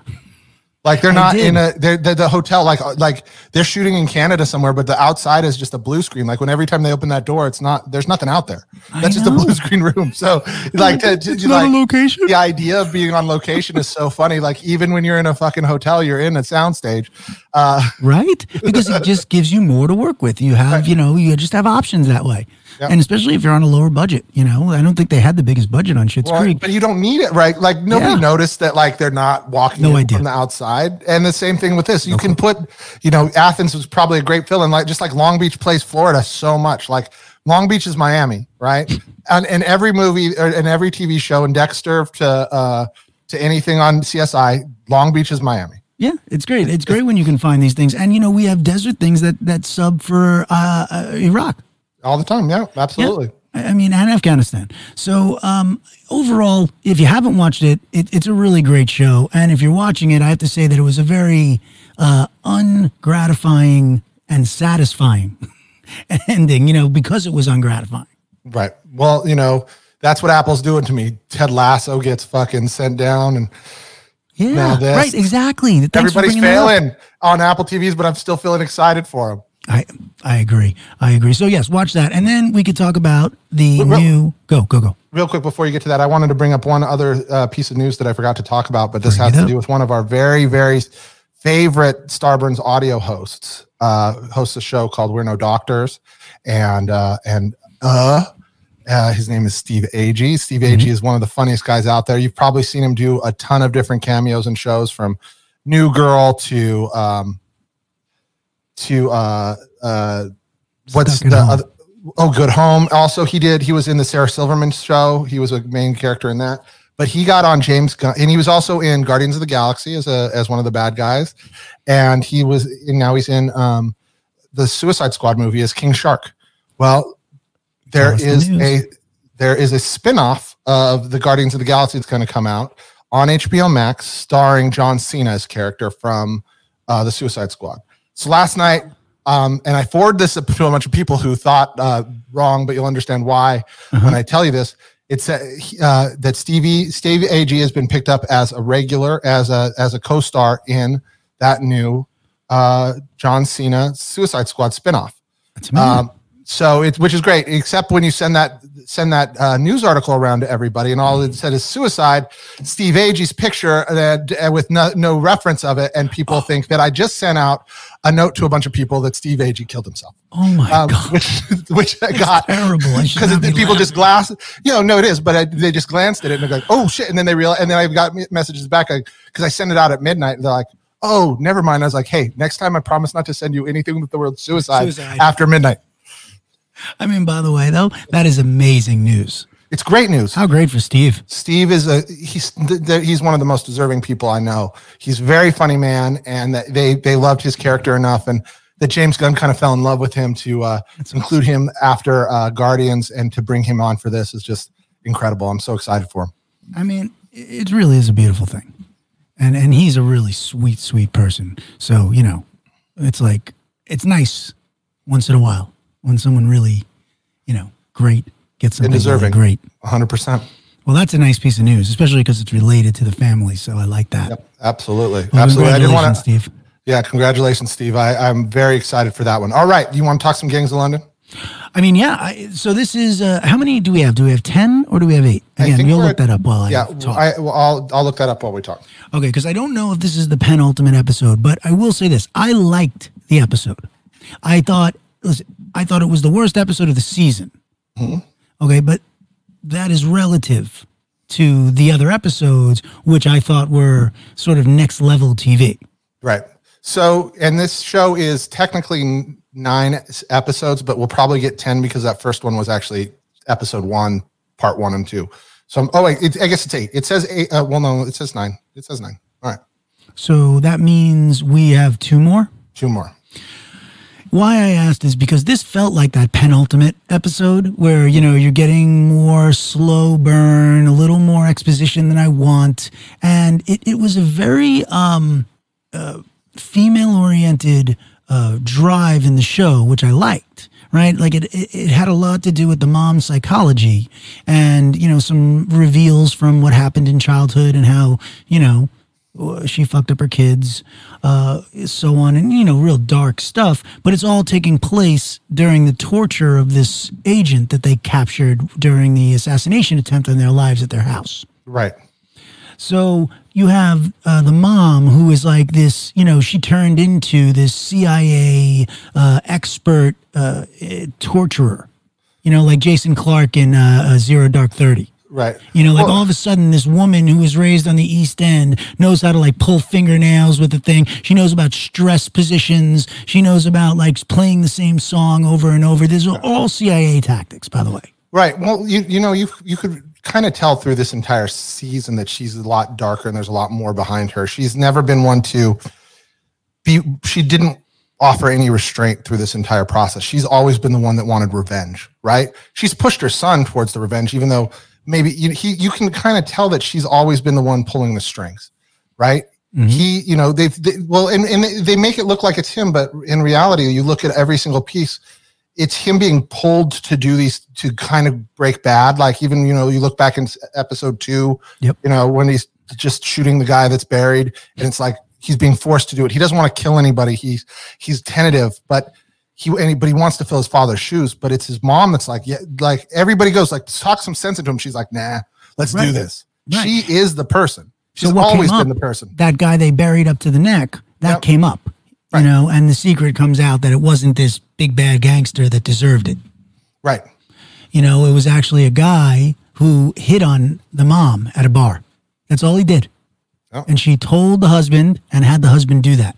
Like they're not in a they're, they're the hotel like uh, like they're shooting in Canada somewhere, but the outside is just a blue screen. Like when every time they open that door, it's not there's nothing out there. That's just a blue screen room. So <laughs> like to, to, to, like, location. The idea of being on location is so funny. Like even when you're in a fucking hotel, you're in a soundstage. Uh, right? Because it just gives you more to work with. You have, you know, you just have options that way. Yep. And especially if you're on a lower budget, you know, I don't think they had the biggest budget on Schitt's Well, Creek. but you don't need it, right? Like nobody Yeah. noticed that like they're not walking No idea. from the outside. And the same thing with this. You can put, you know, Athens was probably a great fill in, like just like Long Beach plays Florida so much. Like Long Beach is Miami, right? <laughs> and in every movie or in every TV show, and Dexter to uh to anything on CSI, Long Beach is Miami. Yeah, it's great. It's great when you can find these things. And you know, we have desert things that that sub for uh, uh, Iraq. All the time. Yeah, Yeah. absolutely. I I mean, and Afghanistan. So um, overall, if you haven't watched it, it, it's a really great show. And if you're watching it, I have to say that it was a very uh, ungratifying and satisfying <laughs> ending. You know, because it was ungratifying. Right. Well, you know, that's what Apple's doing to me. Ted Lasso gets fucking sent down and Yeah, right. Exactly. Thanks Everybody's failing on Apple TVs, but I'm still feeling excited for them. I I agree. I agree. So yes, watch that, and then we could talk about the Real- new. Go go go. Real quick before you get to that, I wanted to bring up one other uh, piece of news that I forgot to talk about, but this Bring has to do with one of our very, very favorite Starburns audio hosts. Uh, hosts a show called We're No Doctors, and uh, and uh, uh, his name is Steve Agee. Steve Agee is one of the funniest guys out there. You've probably seen him do a ton of different cameos and shows, from New Girl to um, to uh, uh, what's the Home. other? Oh, Good Home. Also, he did. He was in the Sarah Silverman show. He was a main character in that. But he got on James Gunn, and he was also in Guardians of the Galaxy as a as one of the bad guys. And he was, and now he's in um, the Suicide Squad movie as King Shark. Well, there us the a there is a spin-off of the Guardians of the Galaxy that's going to come out on HBO Max, starring John Cena's character from uh, the Suicide Squad. So last night, um, and I forwarded this to a bunch of people who thought uh, wrong, but you'll understand why when I tell you this. It's uh, uh, that Stevie Stevie Ag has been picked up as a regular as a as a co-star in that new uh, John Cena Suicide Squad spinoff. That's amazing. Um, so it's which is great, except when you send that send that uh, news article around to everybody, and all it said is suicide. Steve Agee's picture that uh, with no, no reference of it, and people think that I just sent out a note to a bunch of people that Steve Agee killed himself, oh my um, god. which <laughs> which I got terrible. Because people just glass. You know, no, it is, but I, they just glanced at it and they're like, "Oh shit!" And then they realize, and then I got messages back because I sent it out at midnight. And they're like, "Oh, never mind." I was like, "Hey, next time I promise not to send you anything with the word suicide, Suicide. after midnight." I mean, by the way, though, that is amazing news. It's great news. How great for Steve. Steve is a he's th- th- he's one of the most deserving people I know. He's a very funny man, and that they they loved his character enough, and that James Gunn kind of fell in love with him to uh, include him after uh, Guardians and to bring him on for this is just incredible. I'm so excited for him. I mean, it really is a beautiful thing, and and he's a really sweet, sweet person. So you know, it's like it's nice once in a while when someone really, you know, great gets something really deserving. great. 100. percent Well, that's a nice piece of news, especially because it's related to the family. So I like that. Yep, absolutely, Well, absolutely. I didn't want congratulations, to. Steve. Yeah, congratulations, Steve. I, I'm very excited for that one. All right, do you want to talk some gangs of London? I mean, yeah. I, so this is uh, how many do we have? Do we have ten or do we have eight? Again, you'll look at- that up while I yeah, talk. I, well, I'll I'll look that up while we talk. Okay, because I don't know if this is the penultimate episode, but I will say this: I liked the episode. I thought, listen, I thought it was the worst episode of the season. Okay, but that is relative to the other episodes, which I thought were sort of next level TV. Right. So, and this show is technically nine episodes, but we'll probably get 10 because that first one was actually episode one, part one and two. So, oh, wait, it, I guess it's eight. It says eight. Uh, well, no, it says nine. It says nine. All right. So that means we have two more. Two more. Why I asked is because this felt like that penultimate episode where, you know, you're getting more slow burn, a little more exposition than I want. And it, it was a very um, uh, female oriented uh, drive in the show, which I liked. Right, like it, it, it had a lot to do with the mom's psychology, and you know some reveals from what happened in childhood and how you know uh, she fucked up her kids, uh, so on, and you know, real dark stuff. But it's all taking place during the torture of this agent that they captured during the assassination attempt on their lives at their house. Right. So you have uh, the mom who is like this, you know, she turned into this CIA uh, expert uh, torturer, you know, like Jason Clarke in uh, uh, Zero Dark Thirty. Right. You know, like Well- all of a sudden, this woman who was raised on the East End knows how to like pull fingernails with the thing. She knows about stress positions. She knows about like playing the same song over and over. These are all CIA tactics, by the way. Right. Well, you you know you you could kind of tell through this entire season that she's a lot darker and there's a lot more behind her. She's never been one to be. She didn't offer any restraint through this entire process. She's always been the one that wanted revenge. Right. She's pushed her son towards the revenge, even though maybe you he you can kind of tell that she's always been the one pulling the strings. Right. Mm-hmm. He, you know, they've they, well, and, and they make it look like it's him, but in reality, you look at every single piece it's him being pulled to do these to kind of break bad. Like even you know you look back in episode two, Yep. you know when he's just shooting the guy that's buried, and it's like he's being forced to do it. He doesn't want to kill anybody. He's he's tentative, but he but he wants to fill his father's shoes. But it's his mom that's like, yeah, like everybody goes like talk some sense into him. She's like, nah, let's Right. do this. Right. She is the person. She's came always up? been the person. That guy they buried up to the neck, that Yep. came up. Right. You know, and the secret comes out that it wasn't this big bad gangster that deserved it. Right. You know, it was actually a guy who hit on the mom at a bar. That's all he did. Oh. And she told the husband and had the husband do that.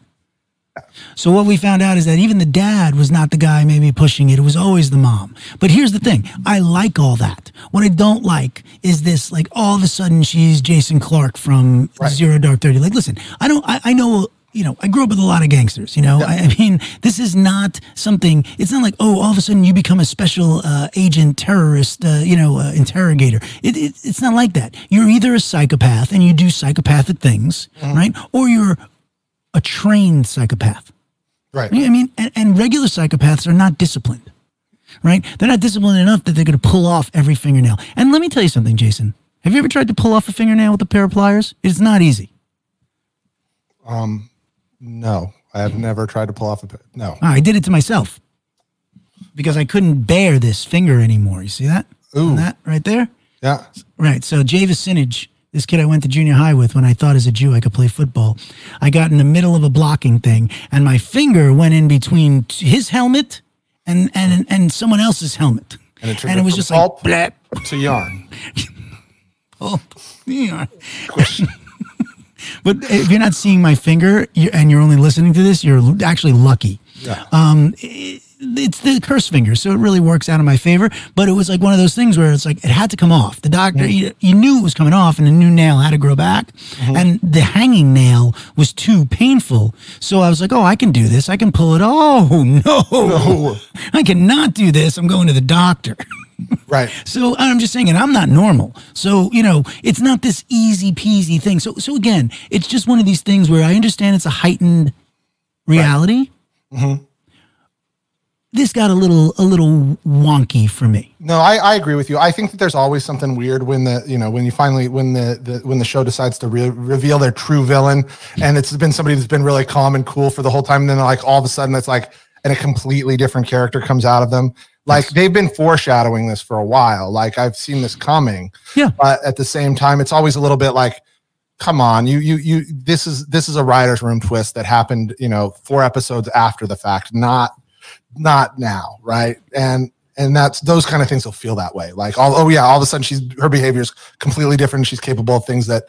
So what we found out is that even the dad was not the guy maybe pushing it. It was always the mom. But here's the thing. I like all that. What I don't like is this like all of a sudden she's Jason Clarke from Right. Zero Dark Thirty. Like, listen, I don't I, I know you know, I grew up with a lot of gangsters, you know. I, I mean, this is not something, it's not like, oh, all of a sudden you become a special uh, agent, terrorist, uh, you know, uh, interrogator. It, it, it's not like that. You're either a psychopath and you do psychopathic things, right? Or you're a trained psychopath. Right. I mean, and, and regular psychopaths are not disciplined, right? They're not disciplined enough that they're going to pull off every fingernail. And let me tell you something, Jason. Have you ever tried to pull off a fingernail with a pair of pliers? It's not easy. Um, no, I have never tried to pull off a. No. Ah, I did it to myself because I couldn't bear this finger anymore. You see that? Ooh. On that right there? Yeah. Right. So Javis Sinage, this kid I went to junior high with when I thought as a Jew I could play football. I got in the middle of a blocking thing and my finger went in between his helmet and and and someone else's helmet. And it, And it was just like blap. to yarn. <laughs> Oh, yeah. <laughs> but if you're not seeing my finger and you're only listening to this, you're actually lucky. Yeah. Um, it- it's the curse finger, so it really works out in my favor. But it was like one of those things where it's like it had to come off. The doctor, you, you knew it was coming off, and the new nail had to grow back, mm-hmm. and the hanging nail was too painful. So I was like, "Oh, I can do this. I can pull it." <laughs> Oh no, I cannot do this. I'm going to the doctor. <laughs> Right. So I'm just saying, and I'm not normal. So you know, it's not this easy peasy thing. So so again, it's just one of these things where I understand it's a heightened reality. Mm-hmm. This got a little a little wonky for me. No, I, I agree with you. I think that there's always something weird when the you know when you finally when the, the when the show decides to re- reveal their true villain, and it's been somebody that's been really calm and cool for the whole time, and then like all of a sudden it's like and a completely different character comes out of them. Like they've been foreshadowing this for a while. Like I've seen this coming. Yeah. But at the same time, it's always a little bit like, come on, you you you. This is this is a writer's room twist that happened. You know, four episodes after the fact, not not now, right? And and that's those kind of things will feel that way. Like, all, oh yeah, all of a sudden she's her behavior is completely different. She's capable of things that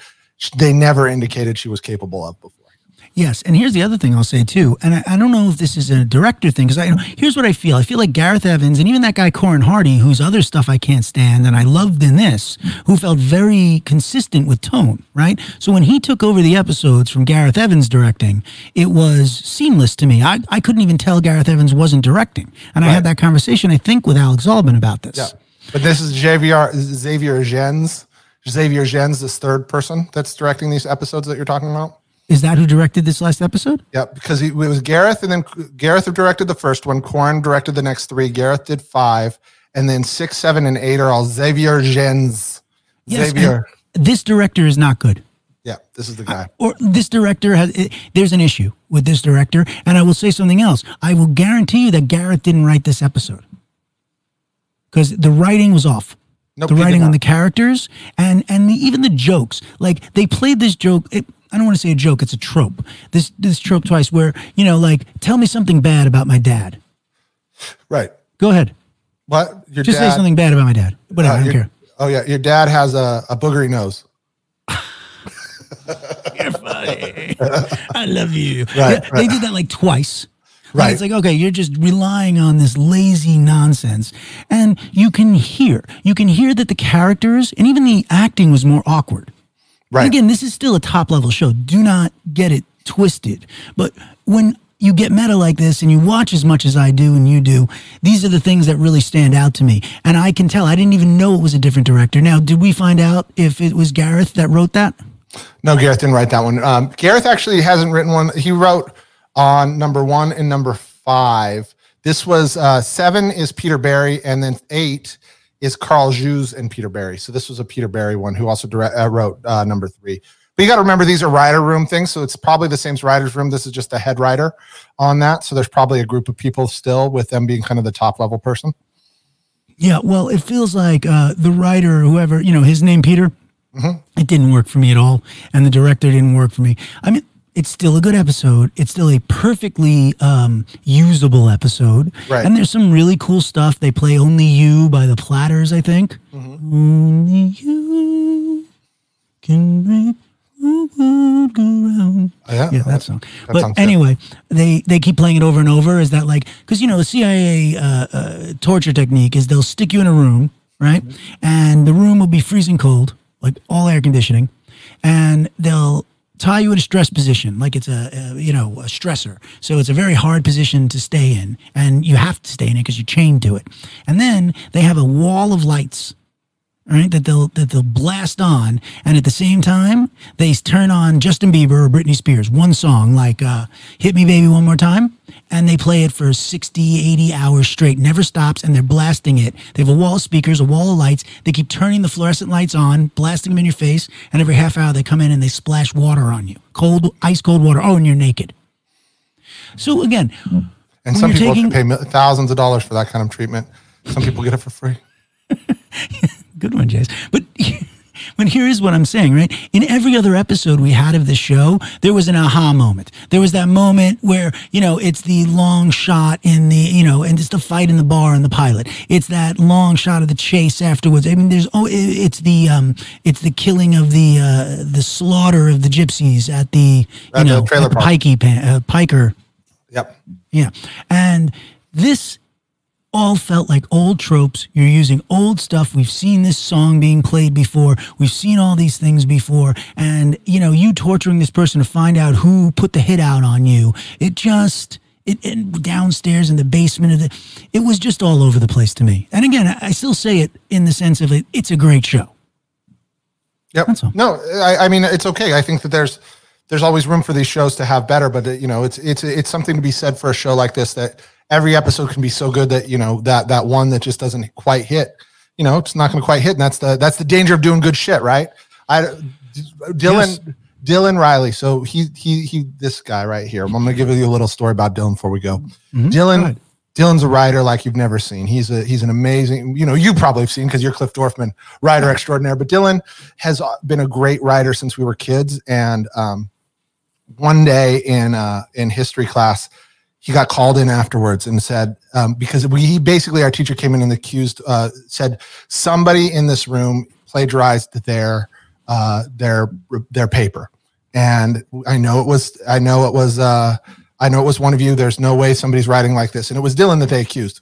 they never indicated she was capable of before. Yes, and here's the other thing I'll say too, and I, I don't know if this is a director thing because I here's what I feel. I feel like Gareth Evans and even that guy Corin Hardy, whose other stuff I can't stand and I loved in this, who felt very consistent with tone. Right, so when he took over the episodes from Gareth Evans directing, it was seamless to me. I, I couldn't even tell Gareth Evans wasn't directing, and I had that conversation I think with Alex Albin about this. Yeah. But this is Xavier Xavier Gens Xavier Gens, this third person that's directing these episodes that you're talking about. Is that who directed this last episode? Yeah, because he, it was Gareth, and then Gareth directed the first one. Corin directed the next three. Gareth did five, and then six, seven, and eight are all Xavier Gens. Yes, Xavier. this director is not good. Yeah, this is the guy. or this director has it, there's an issue with this director and i will say something else i will guarantee you that Gareth didn't write this episode because the writing was off Nope, the writing on the characters and and the, even the jokes like they played this joke it, i don't want to say a joke it's a trope this this trope twice where you know like tell me something bad about my dad Right. go ahead What? Your just dad, say something bad about my dad whatever uh, i don't your- care Oh yeah, your dad has a, a boogery nose. You're funny. I love you. Right, Yeah, They did that like twice. Right. It's like, okay, you're just relying on this lazy nonsense. And you can hear, you can hear that the characters and even the acting was more awkward. Right. And again, this is still a top level show. Do not get it twisted. But when you get meta like this and you watch as much as I do and you do, these are the things that really stand out to me. And I can tell, I didn't even know it was a different director. Now, did we find out if it was Gareth that wrote that? No, Gareth didn't write that one. Um, Gareth actually hasn't written one. He wrote on number one and number five. This was uh, seven is Peter Berry, and then eight is Carl Juse and Peter Berry. So this was a Peter Berry one who also direct, uh, wrote uh, number three. But you got to remember these are writer room things, so it's probably the same as writer's room. This is just a head writer on that, so there's probably a group of people still with them being kind of the top level person. Yeah, well, it feels like uh, the writer, whoever, you know, his name Peter, Mhm. it didn't work for me at all, and the director didn't work for me. I mean, it's still a good episode. It's still a perfectly um, usable episode, Right. and there's some really cool stuff. They play "Only You" by the Platters, I think. Mm-hmm. Only you can make the world go round. Oh, yeah, Yeah, that song. that but sounds good. anyway, they they keep playing it over and over. Is that like because you know the CIA uh, uh, torture technique is they'll stick you in a room, right, and the room will be freezing cold, like all air conditioning, and they'll tie you in a stress position, like it's a, a you know a stressor. So it's a very hard position to stay in, and you have to stay in it because you're chained to it. And then they have a wall of lights right? That they'll that they'll blast on, and at the same time they turn on Justin Bieber or Britney Spears, one song like uh, "Hit Me Baby One More Time," and they play it for 60, 80 hours straight, never stops, and they're blasting it. They have a wall of speakers, a wall of lights. They keep turning the fluorescent lights on, blasting them in your face, and every half hour they come in and they splash water on you, cold, ice cold water. Oh, and you're naked. So again, And some people taking- pay thousands of dollars for that kind of treatment. Some people get it for free. <laughs> Good one, Jace. But <laughs> but here is what I'm saying, right? In every other episode we had of the show, there was an aha moment. There was that moment where, you know, it's the long shot in the, you know, and it's the fight in the bar in the pilot. It's that long shot of the chase afterwards. I mean, there's oh, it's the um, it's the killing of the uh, the slaughter of the gypsies at the, you At the know, trailer at the pikey pan, uh, piker Yep. yeah. And this all felt like old tropes. You're using old stuff. We've seen this song being played before. We've seen all these things before. And, you know, you torturing this person to find out who put the hit out on you. It just. It, it downstairs in the basement of the, it was just all over the place to me. And again, I, I still say it in the sense of it, it's a great show. Yep. That's all. No, I, I mean it's okay. I think that there's there's always room for these shows to have better, but uh, you know, it's it's it's something to be said for a show like this that every episode can be so good that you know that that one that just doesn't quite hit, you know, it's not going to quite hit, and that's the that's the danger of doing good shit, right? I Dylan Yes. Dylan Riley. So he he he this guy right here. I'm going to give you a little story about Dylan before we go. Mhm. Dylan. Dylan's a writer like you've never seen. He's a he's an amazing, you know, you probably have seen because you're Cliff Dorfman, writer extraordinaire. But Dylan has uh, been a great writer since we were kids. And um, one day in uh, in history class, he got called in afterwards and said um, because we he basically our teacher came in and accused uh, said somebody in this room plagiarized their uh, their their paper. And I know it was I know it was uh, I know it was one of you. There's no way somebody's writing like this. And it was Dylan that they accused.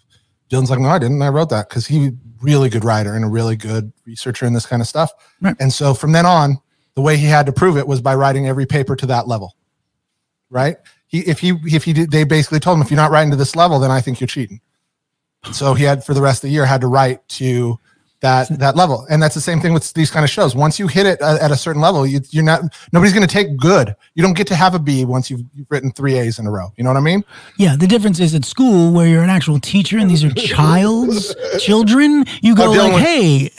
Dylan's like, no, I didn't. I wrote that because he really good writer and a really good researcher in this kind of stuff. Right. And so from then on, the way he had to prove it was by writing every paper to that level. Right. He if he if he did they basically told him if you're not writing to this level, then I think you're cheating. So he had for the rest of the year had to write to that that level, and that's the same thing with these kind of shows. Once you hit it at, at a certain level, you, you're not nobody's going to take good. You don't get to have a B once you've, you've written three A's in a row. You know what I mean? Yeah, the difference is at school where you're an actual teacher and these are <laughs> child's children. You go Oh, like, was- "Hey,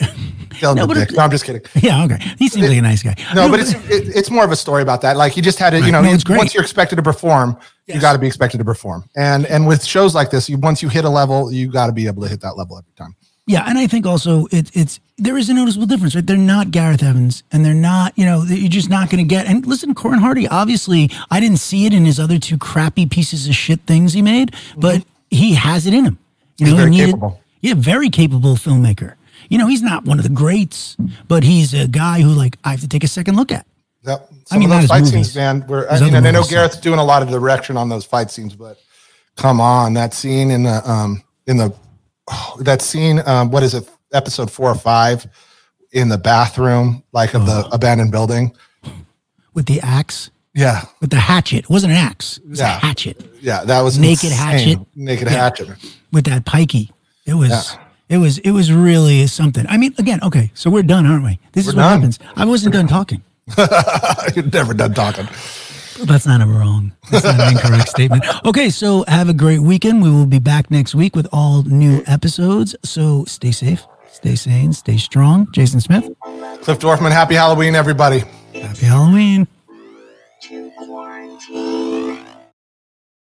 Dylan No, but No, I'm just kidding. <laughs> yeah, okay." He seems like a nice guy. No, but it's it, it's more of a story about that. Like he just had to, you know, No, it's great. once you're expected to perform, you got to be expected to perform. And and with shows like this, you once you hit a level, you got to be able to hit that level every time. Yeah, and I think also it, it's there is a noticeable difference, right? They're not Gareth Evans, and they're not, you know, you're just not going to get. And listen, Corin Hardy, obviously, I didn't see it in his other two crappy pieces of shit things he made, but mm-hmm. he has it in him. You He's know, very he needed- capable. Yeah, very capable filmmaker. You know, he's not one of the greats, but he's a guy who, like, I have to take a second look at. Yep. I Some mean, of those fight movies. scenes, man. Where I mean, and I know Gareth's doing a lot of direction on those fight scenes, but come on, that scene in the um in the oh, that scene, um, what is it, episode four or five, in the bathroom, like of the abandoned building. With the axe, Yeah, with the hatchet. It wasn't an axe, it was Yeah. a hatchet yeah, that was Naked insane. hatchet. naked Yeah. hatchet. with that pikey. It was. Yeah. It was it was really something. I mean, again, okay, so we're done, aren't we? This is We're what done. happens. I wasn't done talking. <laughs> You're never done talking. That's not a wrong. That's not an incorrect statement. Okay, so have a great weekend. We will be back next week with all new episodes. So stay safe, stay sane, stay strong. Jason Smith. Cliff Dorfman, happy Halloween, everybody. Happy Halloween.